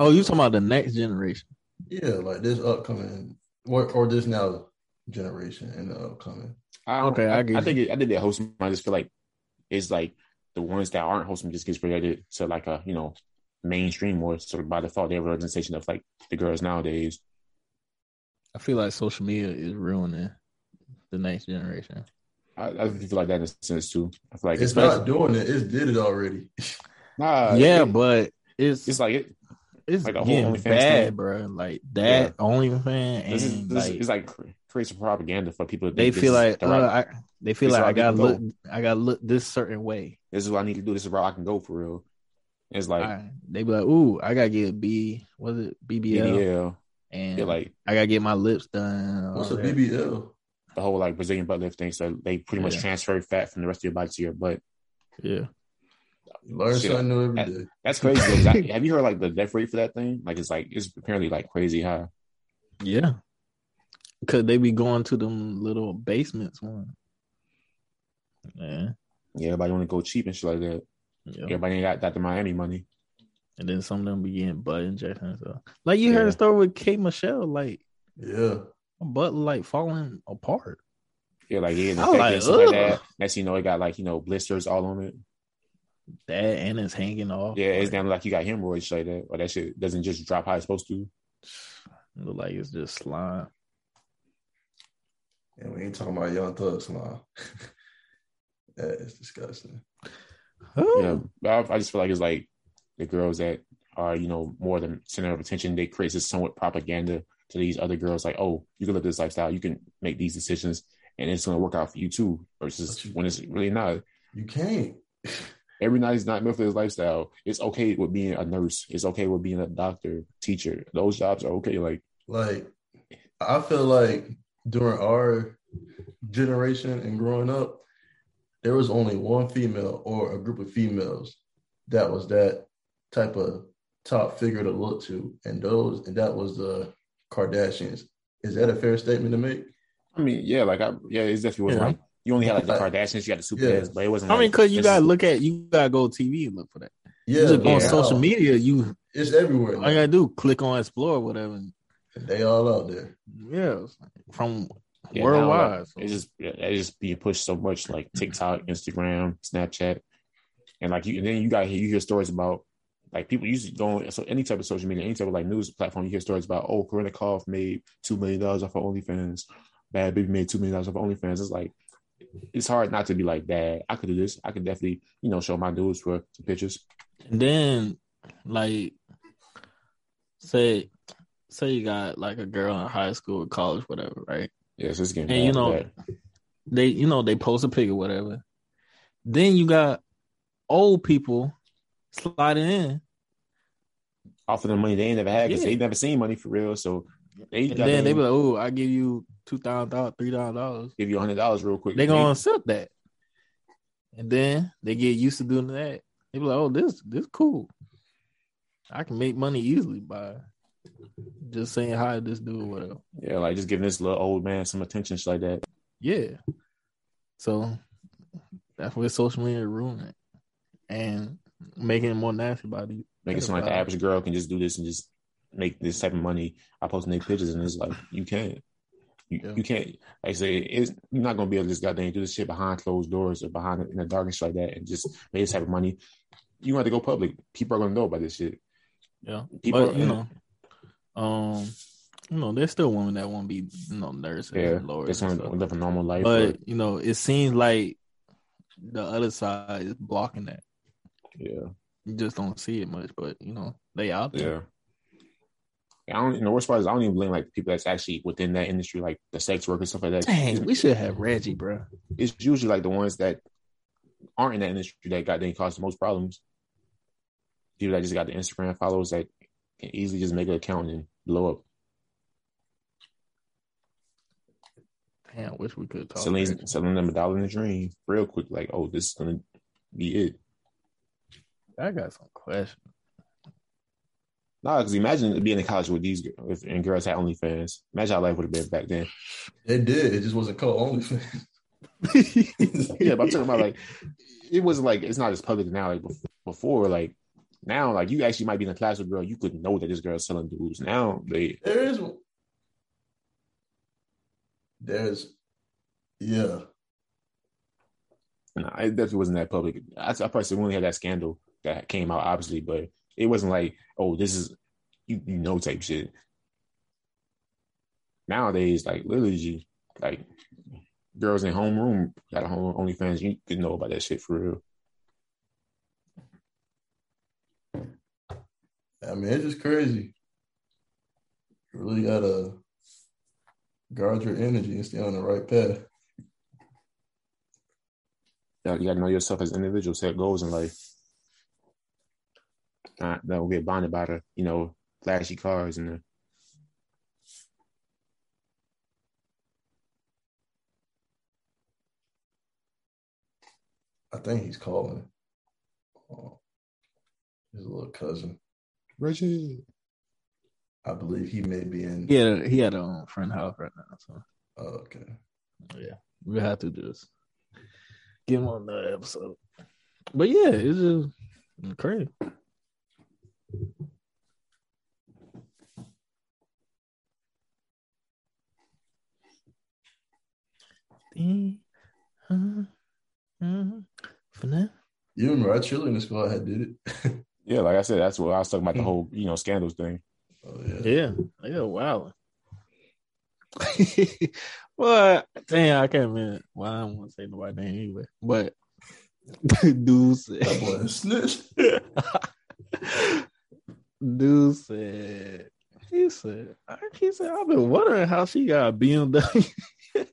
Oh, you talking about the next generation? Yeah, like this upcoming or or this now generation and the upcoming. I Okay, I, I get I think it, I did that wholesome. I just feel like it's like the ones that aren't wholesome just gets related to like a you know mainstream or sort of by default they have a representation of like the girls nowadays. I feel like social media is ruining the next generation. I, I feel like that in a sense too. I feel like It's especially- not doing it. It's did it already. Nah, yeah, it- but it's it's like it. it's like a whole getting OnlyFans bad, thing. bro. Like that OnlyFans and This is this like is like cr- creates some propaganda for people. To they think feel like the uh, right- I, they feel this like how I gotta look go. I gotta look this certain way. this is what I need to do. This is where I can go for real. It's like I- they be like, "Ooh, I gotta get B, was it BBL?" BBL. And Yeah, like I gotta get my lips done. What's a that. BBL? the whole like Brazilian butt lift thing. So they pretty much Yeah. transfer fat from the rest of your body to your butt. Yeah, learn Shit. something new every That- day. That's crazy. I- have you heard like the death rate for that thing? Like it's like it's apparently like crazy high. yeah. Cause they be going to them little basements one. Yeah, Yeah, everybody want to go cheap and shit like that. yeah. Everybody ain't got that the Miami money. And then some of them be getting butt injections. So. Like you Yeah. heard a story with K. Michelle, like Yeah. her butt like falling apart. Yeah, like yeah, I like, like that. Next, you know, it got like you know blisters all on it. That and it's hanging off. Yeah, it's like, down like you got hemorrhoids shit like that, or that shit doesn't just drop how it's supposed to. look like it's just slime. And we ain't talking about Young Thug's now. that is disgusting. Yeah, but I, I just feel like it's like the girls that are you know more the center of attention. They create this somewhat propaganda to these other girls, like, oh, you can live this lifestyle, you can make these decisions, and it's gonna work out for you too. Versus you- when it's really not. You can't. Every night is not meant for this lifestyle. It's okay with being a nurse. It's okay with being a doctor, teacher. Those jobs are okay. Like, Like, I feel like during our generation and growing up, there was only one female or a group of females that was that type of top figure to look to, and those and that was the Kardashians. Is that a fair statement to make? I mean, yeah, like I, yeah, it's definitely wasn't Yeah. like you only had like the Kardashians, you had the super Yeah. but it wasn't. I mean, like, because you gotta look at you gotta go to TV and look for that. Yeah, you just go on yeah. social media, you It's everywhere. all now. you gotta do click on explore whatever. and- They all out there. Yeah, from Yeah, now, worldwide. like, so- It's just yeah, it's just being pushed so much, like TikTok, Instagram, Snapchat, and like you. And then you got you hear stories about like people usually going so any type of social media, any type of like news platform. You hear stories about oh, Corinna Kopf made two million dollars off of OnlyFans. Bhad Bhabie made two million dollars off of OnlyFans. It's like it's hard not to be like that. I could do this. I could definitely you know show my dudes for some pictures. And then, like, say, say you got like a girl in high school, college, whatever, right? Yeah, so it's getting And you know. They, you know, they post a pic or whatever. Then you got old people sliding in, off of the money they ain't never had because Yeah. they never seen money for real. So they and then they be like, "Oh, I give you two thousand dollars, three thousand dollars." give you a hundred dollars real quick. They gonna accept that, and then they get used to doing that. They be like, "Oh, this, this cool." I can make money easily by just saying hi to this dude or whatever. Yeah, like just giving this little old man some attention, like that. Yeah. So that's where social media ruined it. And making it more nasty about these. Make it seem like the average girl can just do this and just make this type of money. I post naked pictures and it's like you can't. You, Yeah. you can't. Like I say, it's you're not gonna be able to just goddamn do this shit behind closed doors or behind in the darkness like that and just make this type of money. You have to go public. People are gonna know about this shit. Yeah. People, but you know, um, you know, there's still women that won't be, you know, nurses, yeah, and lawyers, just and want to live a normal life. but you know, it seems like the other side is blocking that. yeah, You just don't see it much, but you know, they out there. yeah. I don't. The worst part is I don't even blame like people that's actually within that industry, like the sex workers stuff like that. Dang, we should have Reggie, bro. it's usually like the ones that aren't in that industry that got they cause the most problems. People that just got the Instagram followers that can easily just make an account and blow up. Damn, wish we could talk. selling, selling them a dollar in a dream real quick. Like, oh, this is gonna be it. I got some questions. Nah, because imagine being in college with these girls and girls had OnlyFans. Imagine how life would have been back then. It did. It just wasn't called OnlyFans. Yeah, but I'm talking about like it was like it's not as public now like before. Like now, like you actually might be in a class with a girl, you could know that this girl's selling dudes. Now they There is. There's. Yeah. No, it definitely wasn't that public. I, I probably only had that scandal that came out, obviously, but it wasn't like, oh, this is you, you know type shit. Nowadays, like literally, like girls in homeroom got a home OnlyFans. You could know about that shit for real. I mean, it's just crazy. You really gotta guard your energy and stay on the right path. Yeah, you got to know yourself as an individual, set goals in life. Not don't get bonded by the you know flashy cars and the I think he's calling. Oh, his little cousin. Reggie. I believe he may be in. Yeah, he had a um, friend house right now, so Oh, okay. yeah, we have to just get him on the episode. But yeah, it's just crazy. For now, You remember our cheerleading squad had did it. Yeah, like I said, that's what I was talking about the hmm. whole you know scandals thing. oh yeah. yeah, yeah, wow. But damn, I can't remember. Well, I don't want to say the right name anyway. But dude said, That boy is snitch. Dude said, he said, he said, I've been wondering how she got a BMW.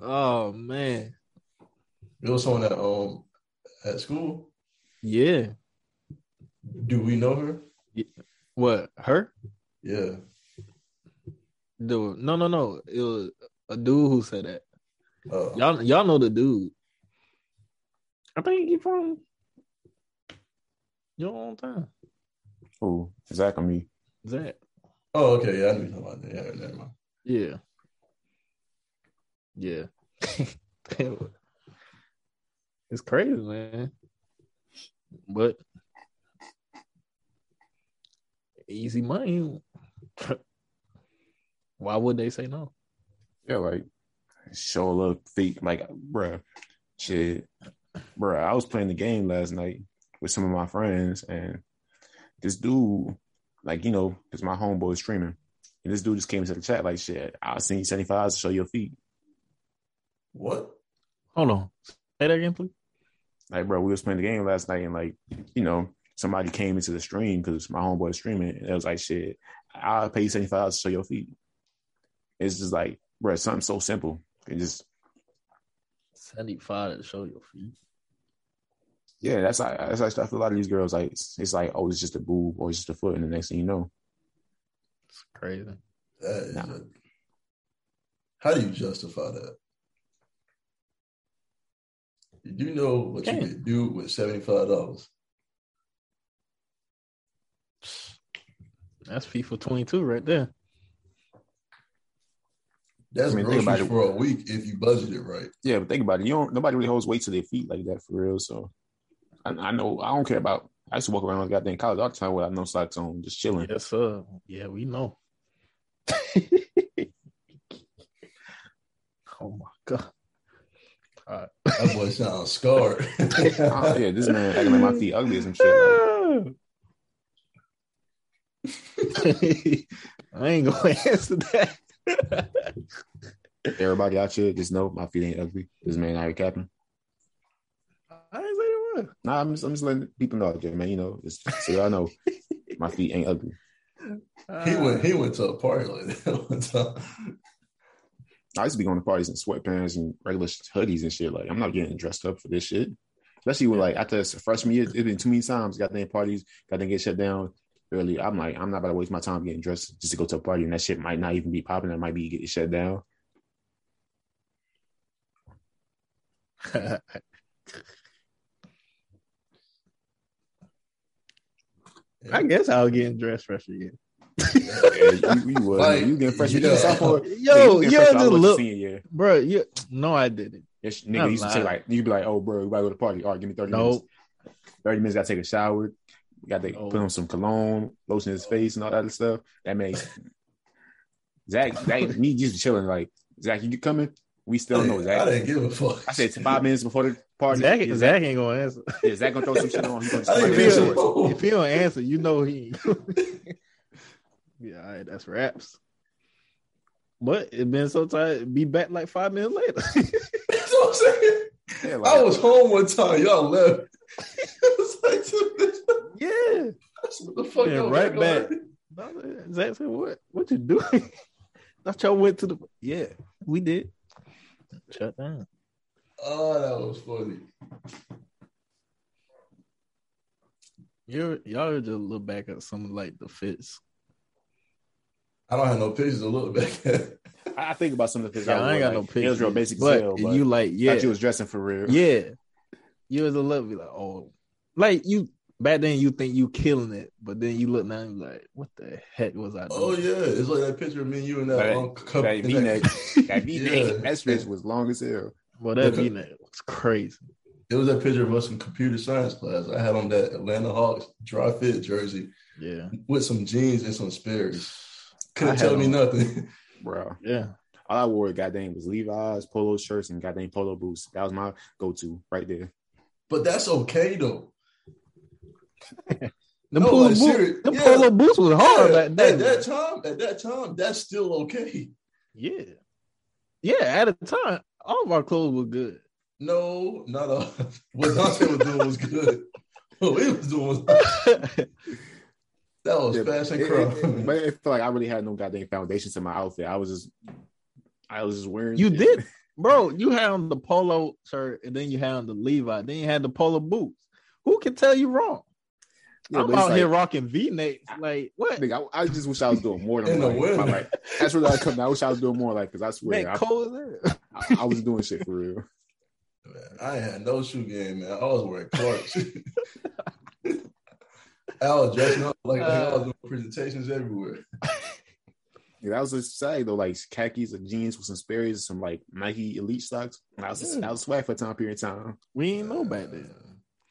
oh man, It was someone at um at school. yeah. Do we know her? What her? Yeah. Dude, no, no, no. It was a dude who said that. Uh, Y'all, y'all know the dude. I think he from your own time. Oh, exactly me. Zach. Oh, okay. Yeah, I knew you talking about that. Yeah, never mind. Yeah. Yeah. it's crazy, man. But easy money. Why would they say no? Yeah, like show a little feet, like bruh, shit, bruh. I was playing the game last night with some of my friends, and this dude, like you know, because my homeboy is streaming, and this dude just came into the chat like, shit, I'll send you seventy five to show your feet. What? Hold on. Say that again, please. Like, bro, we was playing the game last night, and like, you know, somebody came into the stream because my homeboy is streaming, and it was like, shit, I'll pay you seventy five to show your feet. It's just like, bro, something so simple. It just 75 to show your feet. Yeah, that's like that's like stuff. A lot of these girls like it's, it's like oh, it's just a boob or it's just a foot, and the next thing you know, It's crazy. That is Nah. a, how do you justify that? You do know what you could do with seventy five dollars. That's FIFA 22 right there. That's I mean, think about groceries it. for a week if you budget it right. Yeah, but think about it. You don't. Nobody really holds weight to their feet like that for real. So, I, I know. I don't care about. I used to walk around with goddamn college all the time without no socks on, just chilling. Yes, sir. Yeah, we know. oh my god. That boy sounds scarred. Oh, yeah, this man acting like my feet ugly or some shit. Like, I ain't gonna answer that. everybody out here, just know my feet ain't ugly. This man out here capping. I ain't say the. Nah, I'm just, I'm just letting people know out there, man. You know, just so y'all know my feet ain't ugly. he uh, went he went to a party like that one time. I used to be going to parties in sweatpants and regular hoodies and shit. Like, I'm not getting dressed up for this shit. Especially with like after freshman year, it's been too many times. Got them parties, got them get shut down early. I'm like, I'm not about to waste my time getting dressed just to go to a party, and that shit might not even be popping. It might be getting shut down. I guess I was getting dressed freshman year. Yeah, you, you would. Like, you getting freshman yeah. year, sophomore. Yo, you yo, getting freshman just all the look, senior year. bro. You, no, I didn't. Yes, I'm nigga used to say like, you'd be like, oh, bro, we about to go to the party. All right, give me 30 minutes. 30 minutes, got to take a shower. Got to Oh. put on some cologne, lotion his face, and all that other stuff. That makes Zach, Zach, me just chilling. Like, Zach, you coming? We still don't know, I didn't give a fuck. I said five minutes before the party. Zach, is Zach ain't gonna answer. Is Zach gonna throw some shit on? He gonna just I like, didn't If he, give a shorts. fuck. if he don't answer, you know he. yeah, all right, that's raps. But it been so tight. Be back like five minutes later. That's what I'm saying. Yeah, I was home one time. Y'all left. like yeah. What the fuck? Yeah, y'all right back back. Zach said, "What? What you doing?" Thought y'all went to the. Yeah, we did. Shut down. Oh, that was funny. You're y'all just look back at some like the fits. I don't have no pictures to look back at. I I think about some of the things. Yeah, I ain't got no pictures. It was real basic as but hell, but you like yeah, thought you was dressing for real. yeah. You was a little bit like oh, like you back then you think you killing it, but then you look now and you like what the heck was I doing? Oh yeah, it's like that picture of me and you and that That- um, cup. That V neck, that V neck, Yeah. that stretch was long as hell. Well, that V neck was crazy. It was that picture of us in computer science class. I had on that Atlanta Hawks dry fit jersey Yeah, with some jeans and some Sperry's. I Couldn't had tell me nothing. Bro, yeah. all I wore goddamn was Levi's polo shirts and goddamn polo boots. That was my go-to right there. But that's okay though. The No, polo like, boot, the yeah. polo boots was hard Yeah, back then. at that time, at that time, that's still okay. Yeah. Yeah, at the time, all of our clothes were good. No, not all. What Dante was doing was good. What he was doing was that was Yeah, fast and it, crumb. it, it, but it felt like I really had no goddamn foundation to my outfit. I was just, I was just wearing. You shit. did, bro. You had on the polo shirt, and then you had on the Levi, then you had the polo boots. Who can tell you wrong? Yeah, I'm out like- here rocking V necks. Like what? Nigga, I, I just wish I was doing more than In the like, winter. like, that's what I come. I wish I was doing more like because I swear Man, I, cold hell. I, I was doing shit for real. Man, I ain't had no shoe game, man. I was wearing Clarks. I was dressing up like, like I was doing presentations everywhere. Yeah, that was just sad though, like khakis and jeans with some Sperry's and some like Nike Elite socks. That was Yeah. that was swag for a time period of time. We ain't know back then.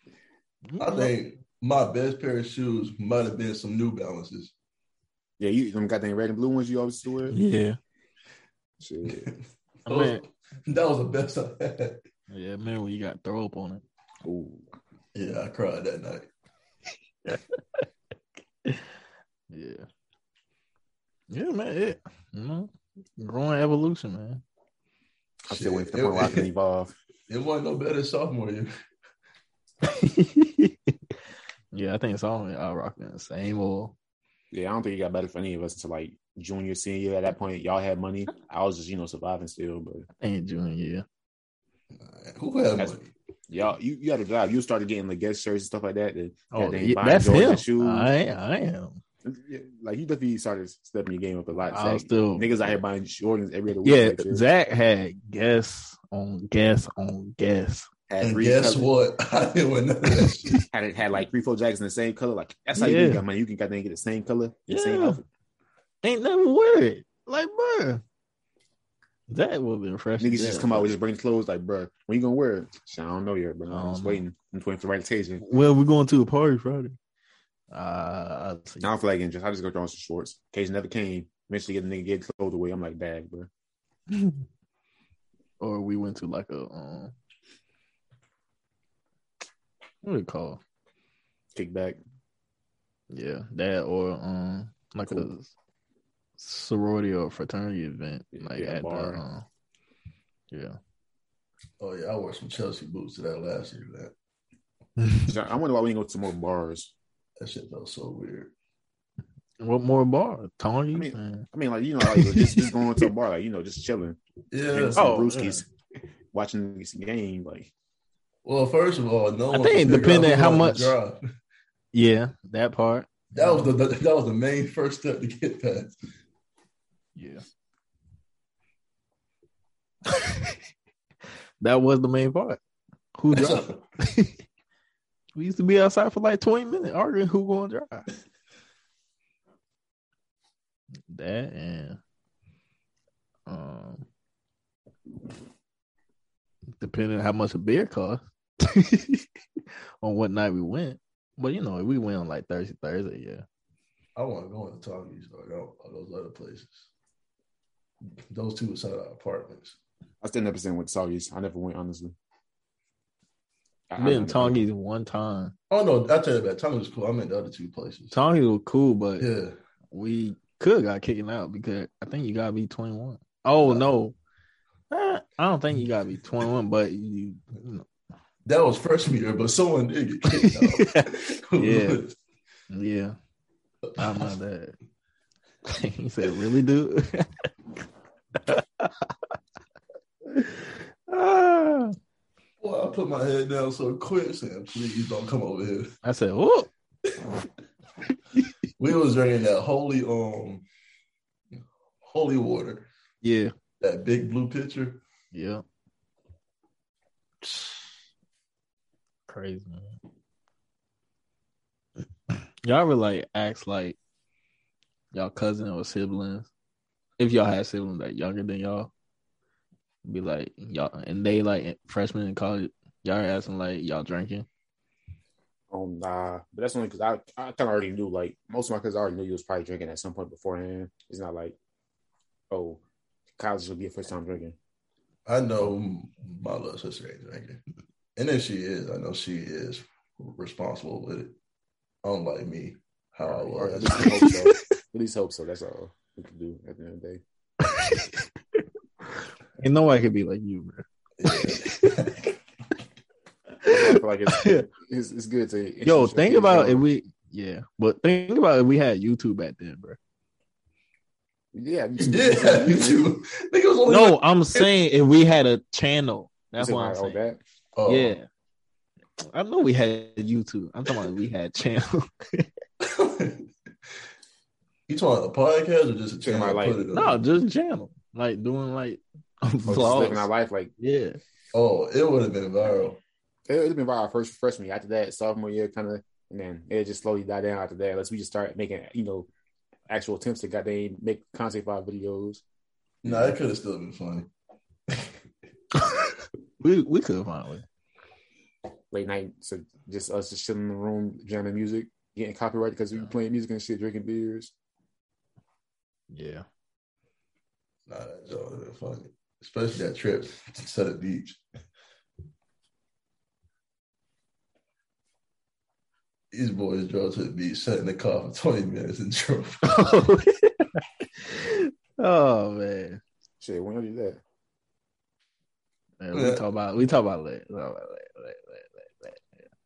I mm-hmm. think my best pair of shoes might have been some New Balances. Yeah, you got them goddamn red and blue ones you always used to wear. Yeah, Shit. I mean, that was the best I had. yeah, man. When you got throw up on it. Ooh. Yeah, I cried that night. Yeah. Yeah, man. It, you know, growing evolution, man. I'm still waiting for Shit, the point where I it- can evolve. It wasn't no better sophomore year. yeah, I think some of y'all rocking the same old. Yeah, I don't think it got better for any of us until like junior, senior. year. At that point, y'all had money. I was just, you know, surviving still. But I think junior year. Who had That's- money? y'all, you, you had a job. You started getting like Guess shirts and stuff like that. that Oh, goddamn yeah, that's him. Shoes. I, I am. Like you definitely started stepping your game up a lot. I was still niggas out here buying Jordans every other week. Yeah, like. Zach had guests on guests on guests Had And guess colors- what? I didn't win none of that shit. Had it had like three, four jackets in the same color. Like that's how you Yeah. got money. You can goddamn get the same color, the same Yeah. outfit. Ain't never wear it. Like, bruh. That would have been fresh. Niggas just come out with just bring clothes like, bro, when you gonna wear it? Shit, I don't know yet, bro. I I'm just know. waiting. I'm just waiting for the right occasion. Well, we're going to a party Friday. Uh, I'll don't feel like getting dressed. I just go throw on some shorts. Occasion never came. Eventually get the nigga get clothes away. I'm like, dag, bro. or we went to like a um, what do you call? kickback? Yeah, that or um, like a Cool. Sorority or fraternity event, like yeah, at bar. the um, yeah. Oh yeah, I wore some Chelsea boots to that last year. That I wonder why we didn't go to more bars. that shit felt so weird. what more bar? Tony? I mean- I mean, like you know, like just, just going to a bar, like you know, just chilling, Yeah. some Oh, brewskis, watching this game. Like Well, first of all, no I one think could it figure out depended who how much- yeah, that part. That was the, the that was the main first step to get past. Yeah. that was the main part. Who drive? we used to be outside for like 20 minutes arguing who going to drive. That and um depending on how much a beer cost on what night we went. But you know, we went on like Thursday, Thursday, yeah. I want to go into go- or those other places. Those two inside our apartments. I still never seen with Soggies. I never went honestly. I- I- Been I- Tongies one time. Oh no, I tell you that Talkies was cool. I meant the other two places. Tongies was cool, but Yeah, we could got kicked out because I think you gotta be 21. Oh no. Eh, I don't think you gotta be 21, but you, you that was freshman year, but someone did get kicked out. Yeah. know, yeah. I know that. he said, really, dude? Ah. Well, I put my head down so quick, saying, "Please don't come over here." I said, oh, We was drinking that holy um, holy water, yeah, that big blue pitcher. yeah. Crazy, man. Y'all were like acts like y'all cousin or siblings if y'all had siblings that younger than y'all? Be like y'all and they like freshmen in college. Y'all asking like y'all drinking? Um, nah, but that's only because I, I kind of already knew. Like most of my cousins already knew you was probably drinking at some point beforehand. It's not like, oh, college will be your first time drinking. I know my little sister ain't drinking, and if she is, I know she is responsible with it. Unlike me, how I Or was. least hope so. At least hope so. That's all we can do at the end of the day. Ain't nobody could be like you, bro. I feel like it's, it's, it's good to Yo, think about kids if we yeah, but think about if we had YouTube back then, bro. yeah you yeah, you too. Nigga was only No, I'm saying if we had a channel. That's why I'm saying. that. Oh. Yeah. I know we had YouTube. I'm talking about we had channel. You talking about a podcast or just a channel? like- Put it no, on? just channel. Like doing like Or oh, just living our life like Yeah. Oh, it would have been viral. it would have been about our first freshman year. After that, sophomore year, kind of, and then it just slowly died down after that. Unless we just start making, you know, actual attempts to goddamn make content for our videos. No, it could have still been funny. We we could have it. Late night, so just us just chilling in the room, jamming music, getting copyrighted because we were playing music and shit, drinking beers. Yeah. Nah, that joke would have been funny. Especially that trip to Southern Beach. These boys drove to the beach, sat in the car for 20 minutes and drove. oh man. Shit, when you do that? Man, we Yeah. talk about we talk about that. Talk about that, that, that, that,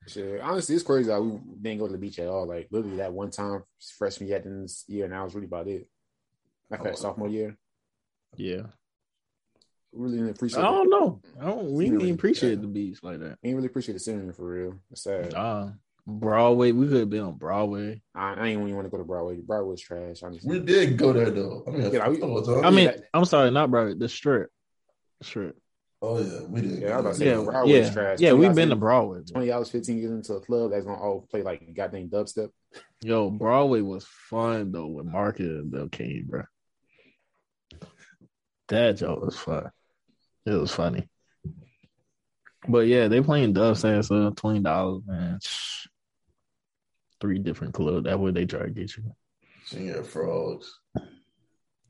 that. Shit, honestly, it's crazy that we didn't go to the beach at all. Like literally that one time freshman year, then this year, and that was really about it. Like that sophomore year, Yeah. really didn't appreciate. I don't know. I don't we didn't Really? even appreciate Yeah. the beats like that. ain't really appreciate the scenery for real. It's sad. Uh Broadway, we could have been on Broadway. I, I ain't even want to go to Broadway. Broadway's trash. Honestly. We did go there though. I mean, Yeah, a we- couple of times. I mean, that- I'm sorry, not Broadway, the strip. Strip. Oh yeah, we did. Yeah, I was about to say, Yeah, Broadway's yeah, trash. yeah. We've been to Broadway. bro. Twenty dollars, fifteen years into a club that's gonna all play like goddamn dubstep. Yo, Broadway was fun though with Marcus and Bill King, bro. That joke was fun. It was funny. But yeah, they playing dubstep, so uh, twenty dollars, man. Three different clubs. That way they try to get you. Señor Frogs.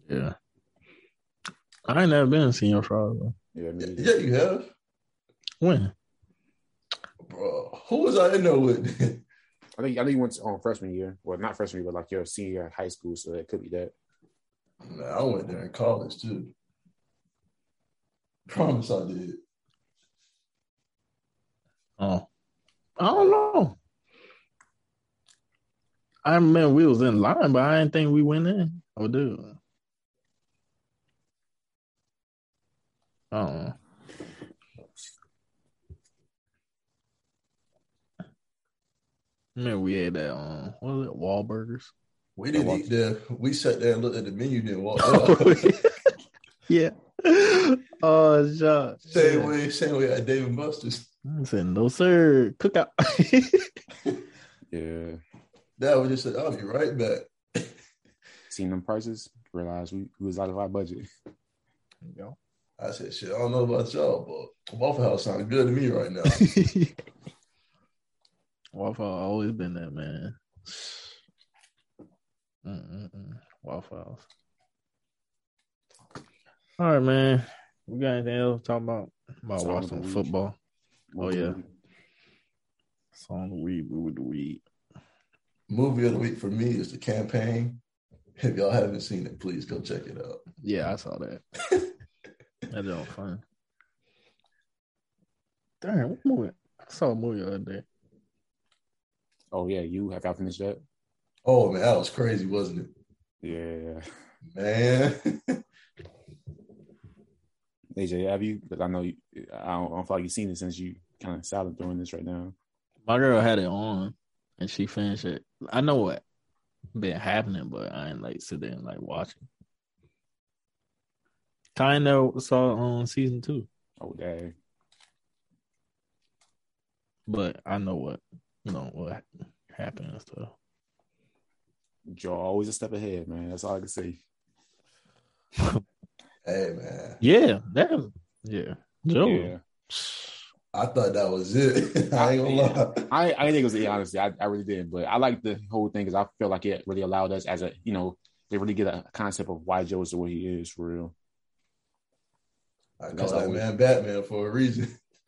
Yeah. I ain't never been to Señor Frog though. Yeah, Yeah, you have, When? bro. Who was I in there with? I think I think you went on um, freshman year. Well, not freshman year, but like your senior year in high school, so it could be that. Nah, I went there in college too. Promise I did. Oh, I don't know. I remember we was in line, but I didn't think we went in. Oh, dude. I don't know. Remember we had that um what was it, Wahlburgers? We didn't eat there. We sat there and looked at the menu, then walked. yeah. Oh shot. same way, same way at Dave and Buster's. I said, no sir. Cookout. Yeah, That was just said, I'll be right back. seen them prices, realized we, we was out of our budget. go. I said, shit, I don't know about y'all, but Waffle House sounds good to me right now. Waffle House always been that man. Mm-mm-mm. Waffle House. All right, man. We got anything else to talk about? About watching the week. football. Oh, yeah. Song of the week, movie of the week. Movie of the week for me is the campaign. If y'all haven't seen it, please go check it out. Yeah, I saw that. that was fun. Darn, what movie? I saw a movie the other day. Oh yeah, you have y'all finished that? Oh man, that was crazy, wasn't it? Yeah. Man. AJ, have you? Because I know you, I don't, I don't feel like you've seen it since you kind of silent during this right now. My girl had it on and she finished it. I know what been happening, but I ain't like sitting and like watching. Kind of saw on season two, Oh dang. but I know what you know what happened and stuff. Joe always a step ahead, man. That's all I can say. hey man. Yeah, that was yeah. Joe, Yeah. I thought that was it. I ain't gonna lie. I I didn't think it was the honestly. I, I really did, but I like the whole thing because I feel like it really allowed us as a you know they really get a concept of why Joe is the way he is for real. I call That's that always- man Batman for a reason.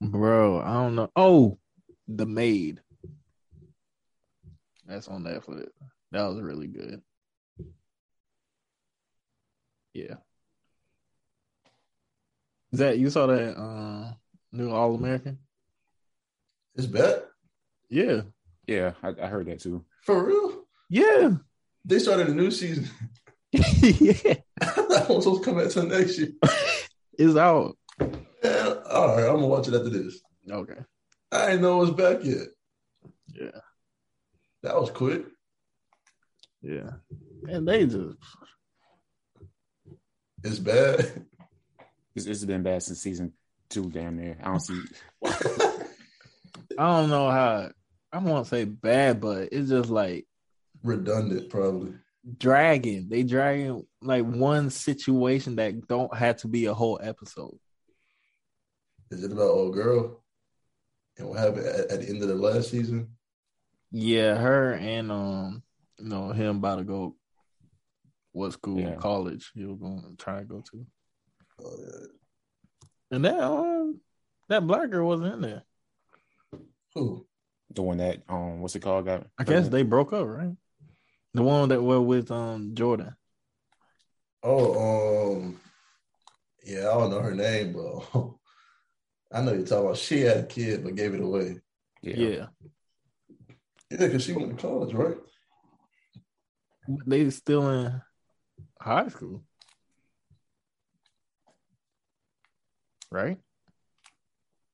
bro. I don't know. Oh, the maid. That's on Netflix. That was really good. Yeah. Is that you saw that uh new All American? It's bad. Yeah. Yeah, I, I heard that too. For real? Yeah. They started a new season. yeah. that one's supposed to come out till next year. It's out. Yeah, all right, I'm gonna watch it after this. Okay. I didn't know it was back yet. Yeah. That was quick. Yeah. And they just It's bad. This, this has been bad since season two, damn near. I don't see. I don't know how I won't say bad, but it's just like Redundant, probably. dragging. They dragging like one situation that don't have to be a whole episode. Is it about old girl? And what happened at, at the end of the last season? Yeah, her and um, you know, him about to go what school, Yeah. college he was going to try to go to. Oh, yeah. And that um that black girl wasn't in there. Who? The one that um, what's it called? Got I guess they broke up, right? The one that were with um Jordan. Oh, um, yeah, I don't know her name, but I know you're talking about. She had a kid, but gave it away. yeah. Yeah. Yeah, because she went to college, right? They still in high school. Right?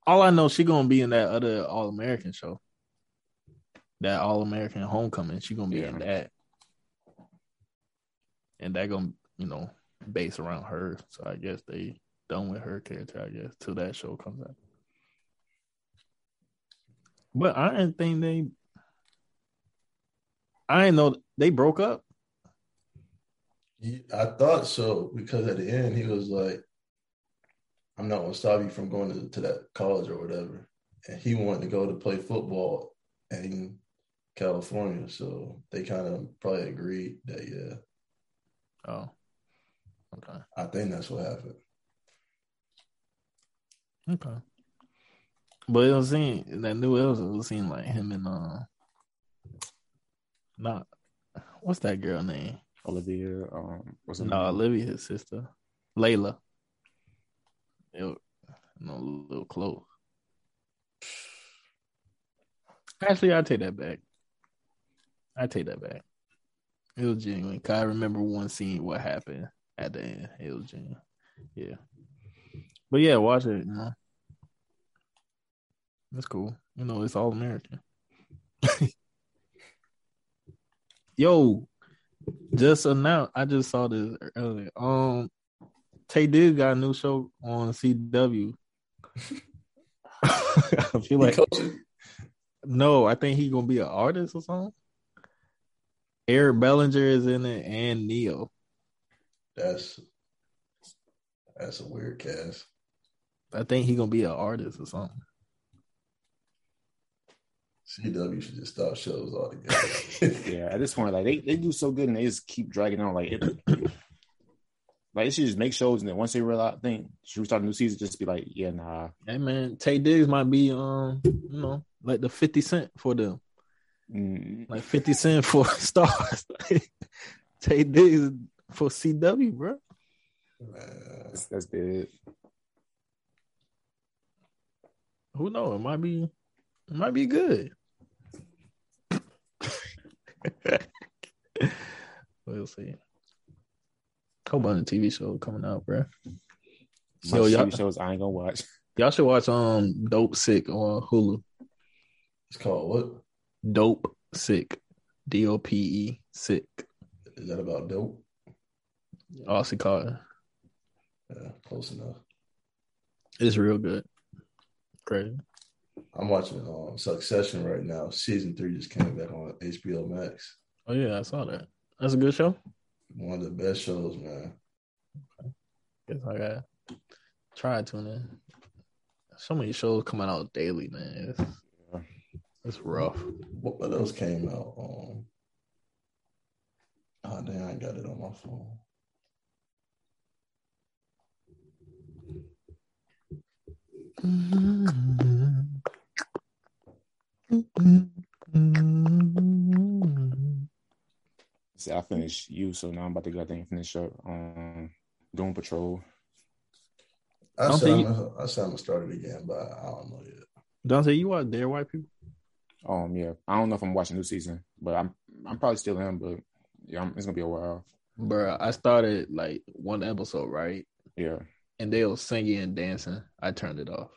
All I know, she gonna be in that other All American show. That All American Homecoming. She gonna be in that. And that gonna you know, base around her. So I guess they done with her character, I guess, till that show comes out. But I didn't think they I didn't know they broke up. I thought so because at the end he was like, "I'm not gonna stop you from going to, to that college or whatever," and he wanted to go to play football in California, so they kind of probably agreed that yeah. Oh, okay, I think that's what happened. okay. But it was seem that new episode was seem like him and uh, not what's that girl name? Olivia, um, her No, name? Olivia, his sister, Layla. It was, no, a little close. Actually, I take that back. I take that back. It was genuine. 'Cause I remember one scene what happened at the end. It was genuine. Yeah. But yeah, watch it. You know, that's cool. You know, it's all American. Yo, just announced. I just saw this earlier. Um, Taye Diggs got a new show on CW. I feel like no, I think he gonna be an artist or something. Eric Bellinger is in it and Ne-Yo. That's that's a weird cast. I think he gonna be an artist or something. CW should just stop shows altogether. Yeah, at this point, like they, they do so good and they just keep dragging on. Like it, like they should just make shows and then once they realize, think should we start a new season? Just be like, yeah, nah. Hey man, Taye Diggs might be um, you know, like the fifty cent for them, Mm, like fifty cent for stars. Taye Diggs for CW, bro. That's, that's big. Who knows? It might be, it might be good. We'll see. Whole bunch of TV show coming out, bro. Some Yo, y'all, TV shows I ain't gonna watch. y'all should watch um Dope Sick on Hulu. it's called what? Dope Sick, D O P E Sick. Is that about dope? Aussie Carter. Yeah, close enough. It's real good. Crazy. I'm watching um, Succession right now. Season three just came back on HBO Max. Oh yeah, I saw that. That's a good show. One of the best shows, man. Okay. Guess I got try to tune in. So many shows coming out daily, man. It's, it's rough. What, what else came out? Um, oh, damn, I got it on my phone. See, I finished you, so now I'm about to go and finish up um Doom Patrol. I said, think- I'm gonna, I said I'm gonna start it again, but I don't know yet. Dante, you watch Dear White People? Um, yeah, I don't know if I'm watching new season, but I'm I'm probably still in, but yeah, I'm, it's gonna be a while. Bruh, I started like one episode, right? Yeah, And they were singing and dancing. I turned it off.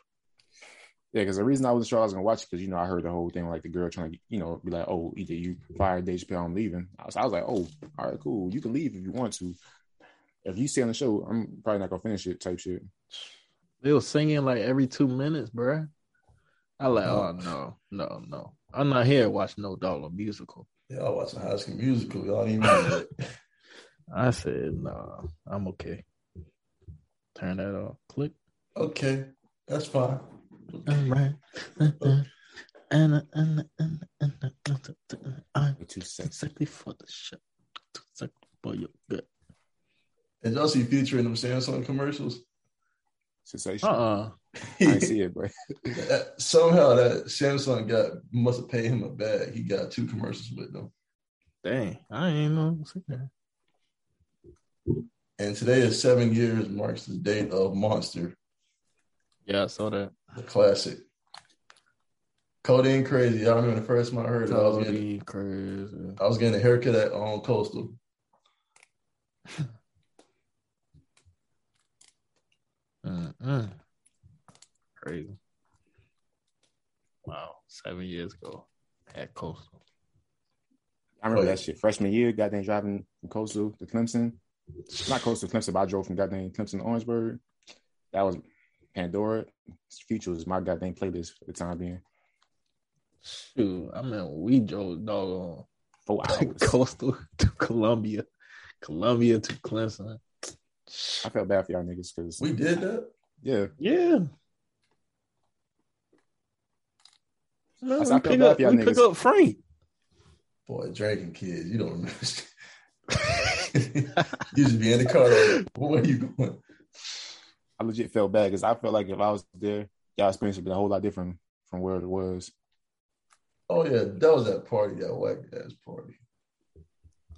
Yeah, because the reason I wasn't sure I was gonna watch it because you know I heard the whole thing like the girl trying to you know be like, oh, either you fired Dave Chappelle, I'm leaving. I was, I was like, oh, all right, cool, you can leave if you want to. If you stay on the show, I'm probably not gonna finish it. Type shit. They were singing like every two minutes, bruh. I like, oh no, no, no. I'm not here to watch no dollar musical. Y'all watching High School Musical. Y'all ain't know that. I said, no, I'm okay. Turn that off. Click. Okay, that's fine. All right. And and and and I'm Two seconds. exactly for the shit. Exactly for your good. And y'all see Future in them Samsung commercials? Sensation. Uh uh I see it, but That- Somehow that Samsung got must have paid him a bag. He got two commercials with them. Dang, I ain't know. that. And today is seven years marks the date of Monster, Yeah, I saw that. the classic. Codeine crazy. I remember the first time I heard it, I was getting, crazy. I was getting a haircut at on Coastal. Mm-mm. Crazy. Wow, seven years ago at Coastal. I remember Oh, yeah. that shit. Freshman year, goddamn driving from Coastal to Clemson. not Coastal to Clemson, but I drove from goddamn Clemson to Orangeburg. That was Pandora. Future was my goddamn playlist for the time being. Shoot, I mean, we drove dog Four on hours. coastal to Columbia, Columbia to Clemson. I felt bad for y'all niggas because We did that. yeah, Yeah. Man, I said I we felt pick bad up, for y'all we pick niggas. up Frank. Boy, Dragon Kids, you don't understand. you just be in the car. Like, where you going? I legit felt bad because I felt like if I was there, y'all experience would be a whole lot different from where it was. Oh yeah, that was that party, that white ass party,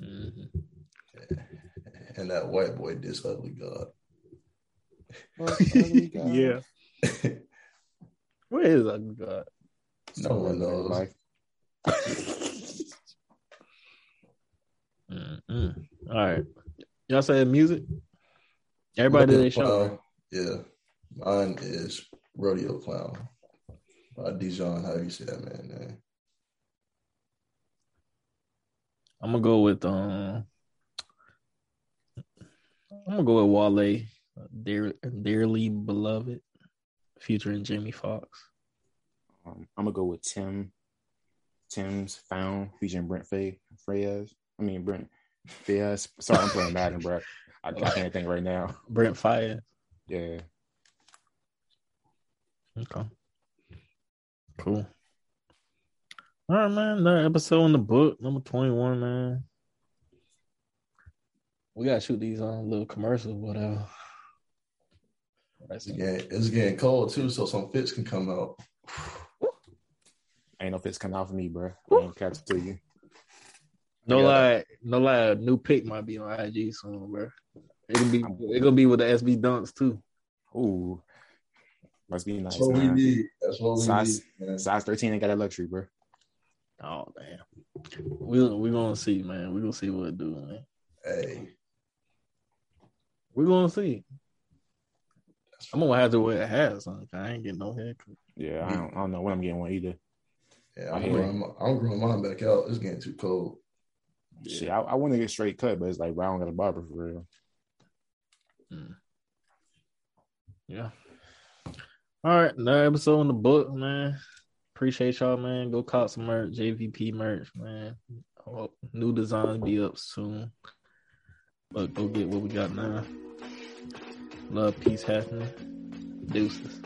Mhm. and that white boy this ugly god. yeah. Where is that God? No one knows. All right. Y'all said music? Everybody did their show. Clown. Yeah, mine is Rodeo Clown by Dijon. How do you say that man name? I'm gonna go with um I'm gonna go with Wale, Dear, Dearly Beloved, featuring Jamie Foxx. um, I'm gonna go with Tems. Tems Found featuring Brent Fay Freyes. I mean Brent Faiyaz. Sorry, I'm playing Madden, bro. I, I can't think right now. Brent Fire. Yeah. Okay. Cool. All right, man. Another episode in the book, number 21, man. We gotta shoot these on little commercials, whatever. Uh, it's getting, it's getting cold too, so some fits can come out. Ain't no fits coming out for me, bro. I ain't catch it to you. No Yeah. lie, no lie. A new pick might be on IG soon, bro. It'll be it gonna be with the SB dunks too. Ooh. Must be nice. That's what we need. That's what we Size- need. Man. Size 13 ain't got that luxury, bro. Oh damn. We we gonna see, man. We gonna see what it do, man. Hey, We gonna see. I'm gonna have to wear a hat or something. 'cause I ain't getting no haircut. Yeah, I don't, I don't know when I'm getting one either. yeah, I I'm hear growing, my, I'm growing mine back out. It's getting too cold. Shit, I, I want to get straight cut, but it's like, bro, I don't got a barber for real. Mm. Yeah. All right, another episode in the book, man. Appreciate y'all, man. Go cop some merch, JVP merch, man. Oh, new designs be up soon. But go get what we got now. Love, peace, happiness. Deuces.